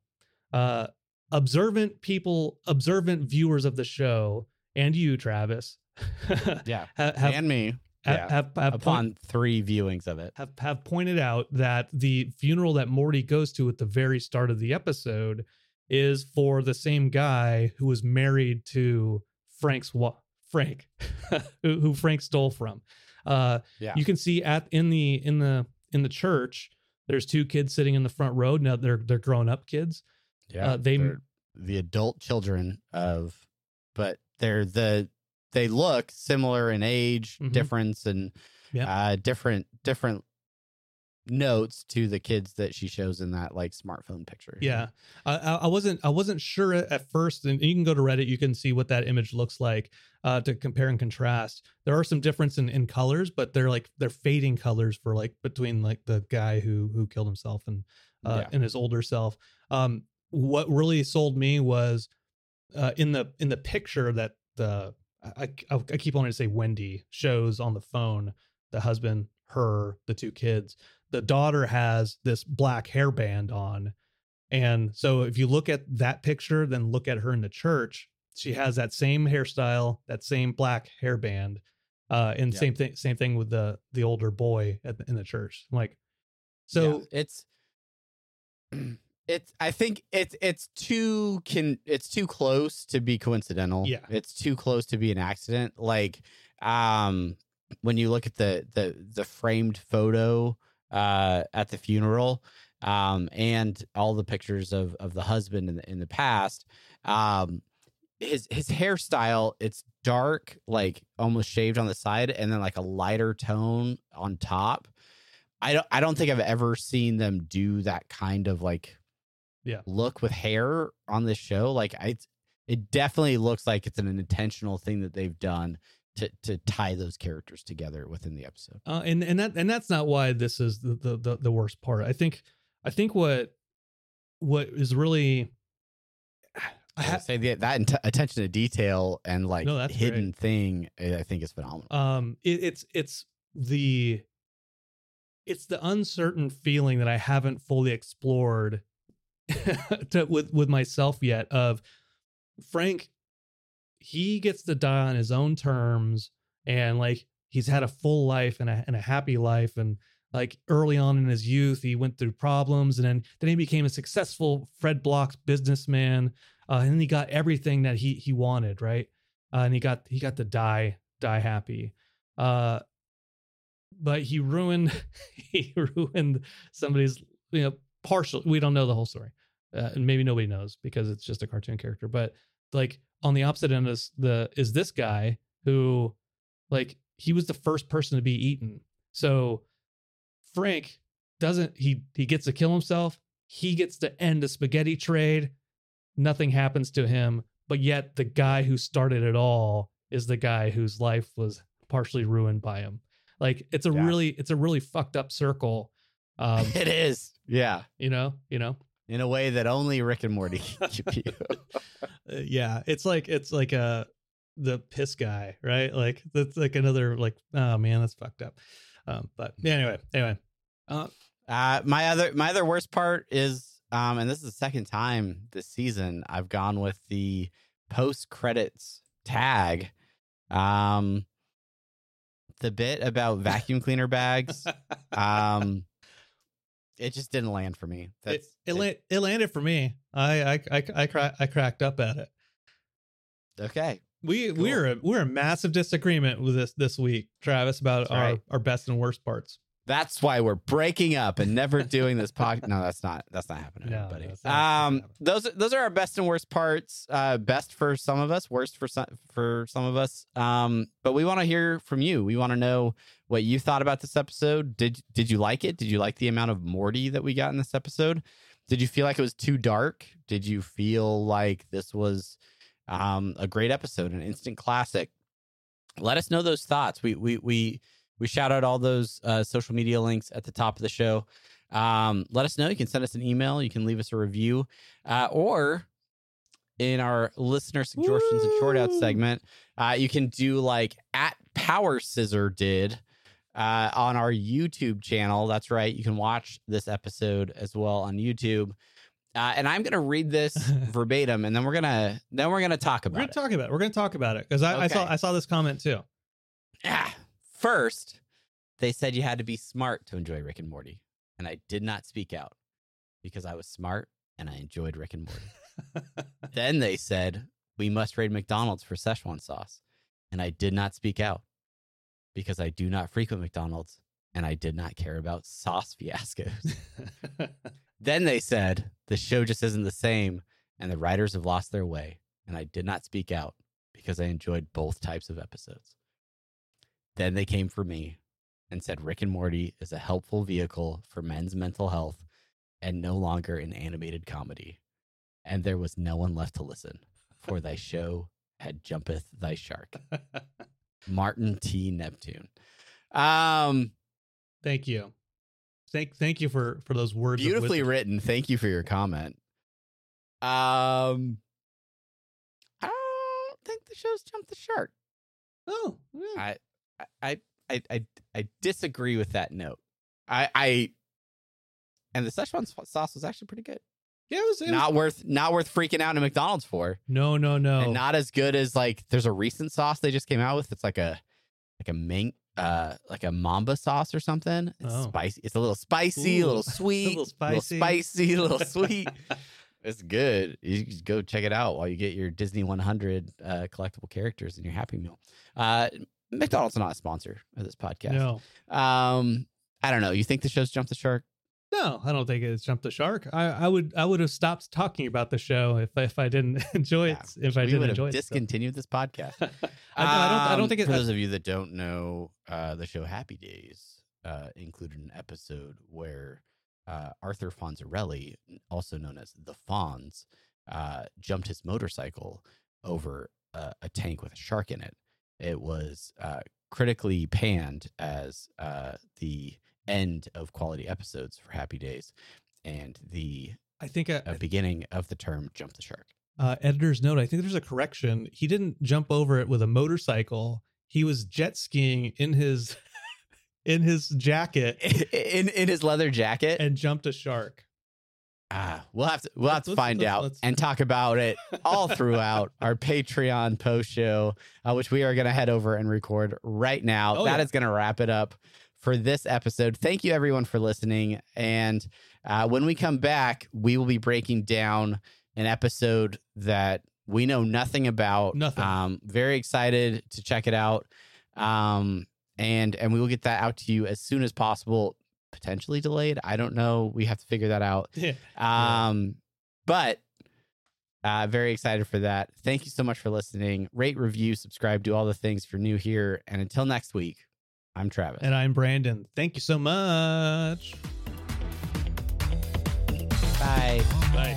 uh observant people observant viewers of the show and you travis yeah. ha- have, and me. have, yeah. have, have, Upon three viewings of it. have have pointed out that the funeral that Morty goes to at the very start of the episode is for the same guy who was married to Frank's wa- Frank, who, who Frank stole from. Uh, Yeah. you can see at in the in the in the church. There's two kids sitting in the front row. Now they're they're grown up kids. Yeah, Uh, they- the adult children of, but they're the they look similar in age Mhm. difference and Yeah. uh, different different notes to the kids that she shows in that like smartphone picture. Yeah, I, I wasn't I wasn't sure at at first, and you can go to Reddit. You can see what that image looks like uh, to compare and contrast. There are some difference in, in colors, but they're like they're fading colors for like between like the guy who who killed himself and uh, Yeah. and his older self. Um, what really sold me was uh, in the in the picture that the I, I, I keep wanting to say Wendy shows on the phone the husband, her, the two kids. The daughter has this black hairband on, and so if you look at that picture, then look at her in the church. She has that same hairstyle, that same black hairband, uh, and Yeah. same thing. Same thing with the the older boy at the, in the church. I'm like, so Yeah, it's it's I think it's it's too can it's too close to be coincidental. Yeah. It's too close to be an accident. Like um when you look at the the the framed photo uh at the funeral um and all the pictures of of the husband in the in the past um his his hairstyle it's dark like almost shaved on the side and then like a lighter tone on top I don't I don't think I've ever seen them do that kind of like Yeah. look with hair on this show. Like I it definitely looks like it's an intentional thing that they've done to to tie those characters together within the episode. uh, and and that and that's not why this is the, the the the worst part. I think I think what what is really I ha- say that that int- attention to detail and like No, hidden thing I I think is phenomenal. um it, it's it's the it's the uncertain feeling that I haven't fully explored to, with with myself yet of Frank he gets to die on his own terms and like he's had a full life and a, and a happy life and like early on in his youth he went through problems and then then he became a successful Fred Blocks businessman uh, and then he got everything that he he wanted right? Uh, and he got he got to die die happy. Uh but he ruined he ruined somebody's you know partial we don't know the whole story uh, and maybe nobody knows because it's just a cartoon character but like on the opposite end is the is this guy who like he was the first person to be eaten so frank doesn't he he gets to kill himself he gets to end the spaghetti trade nothing happens to him but yet the guy who started it all is the guy whose life was partially ruined by him like it's a Yeah. really it's a really fucked up circle um it is. Yeah. you know you know In a way that only Rick and Morty can give you. Uh, yeah it's like it's like a the piss guy right? Like that's like another like oh man that's fucked up. Um but yeah, anyway anyway. Uh Uh, my other my other worst part is um, and this is the second time this season I've gone with the post credits tag Um, the bit about vacuum cleaner bags, um, it just didn't land for me. It, it, la- it landed for me. I I I I, cra- I cracked up at it. okay. We Cool. we're we're in massive disagreement with this this week, Travis, about That's our right. our best and worst parts. That's why we're breaking up and never doing this podcast. No, that's not. That's not happening, No, not um, those those are our best and worst parts. Uh, best for some of us, worst for some for some of us. Um, but we want to hear from you. We want to know what you thought about this episode. Did did you like it? Did you like the amount of Morty that we got in this episode? Did you feel like it was too dark? Did you feel like this was um, a great episode, an instant classic? Let us know those thoughts. We we we we shout out all those uh, social media links at the top of the show. Um, let us know. You can send us an email. You can leave us a review, uh, or in our listener suggestions and short out segment, uh, you can do like at Power Scissor did uh, on our YouTube channel. That's right. You can watch this episode as well on YouTube. Uh, and I'm gonna read this verbatim, and then we're gonna then we're gonna talk about. We're gonna it. talk about it. We're gonna talk about it because I, I saw I saw this comment too. Ah, first, they said you had to be smart to enjoy Rick and Morty, and I did not speak out because I was smart and I enjoyed Rick and Morty. then they said we must raid McDonald's for Szechuan sauce, and I did not speak out because I do not frequent McDonald's and I did not care about sauce fiascos. then they said the show just isn't the same and the writers have lost their way, and I did not speak out because I enjoyed both types of episodes. Then they came for me and said Rick and Morty is a helpful vehicle for men's mental health and no longer an animated comedy. And there was no one left to listen, for thy show had jumpeth thy shark. Martin T. Neptune. Um, thank you, thank thank you for for those words. beautifully written. Thank you for your comment. Um, I don't think the show's jumped the shark. Oh, yeah. I, I, I, I, I disagree with that note. I, I, and the Szechuan sauce was actually pretty good. Yeah. It was, it was- Not worth, not worth freaking out in McDonald's for, no, no, no. and not as good as like. There's a recent sauce they just came out with. It's like a, like a mink, uh, like a mamba sauce or something. It's Oh. spicy. It's a little spicy, a Ooh, little a sweet, little spicy. spicy, a little sweet. It's good. You can go check it out while you get your Disney 100 uh, collectible characters in your Happy Meal. Uh, McDonald's is not a sponsor of this podcast. no, Um, I don't know. You think the show's jumped the shark? No. I don't think it's jumped the shark. I, I would I would have stopped talking about the show if if I didn't enjoy Yeah, it. If I didn't enjoy have it. discontinued this podcast. I, I don't. I don't Um, think it. For those of you that don't know, uh, the show Happy Days uh, included an episode where uh, Arthur Fonzarelli, also known as the Fonz, uh, jumped his motorcycle over uh, a tank with a shark in it. It was uh, critically panned as uh, the end of quality episodes for Happy Days and the I think I, uh, beginning of the term "jump the shark." uh, editor's note. I think there's a correction. He didn't jump over it with a motorcycle. He was jet skiing in his in his jacket in in his leather jacket. and jumped a shark. Ah, we'll have to we'll have Let's- to let's- find let's- out and talk about it all throughout our Patreon post show, uh, which we are going to head over and record right now. Oh, That is yeah. going to wrap it up for this episode. Thank you everyone for listening, and uh, when we come back, we will be breaking down an episode that we know nothing about. Nothing. Um, very excited to check it out. Um, and and we will get that out to you as soon as possible. Potentially delayed. I don't know. We have to figure that out. Yeah. Um, but uh, very excited for that. Thank you so much for listening. Rate, review, subscribe, do all the things if you're new here. And until next week, I'm Travis. And I'm Brandon. Thank you so much. Bye. Bye.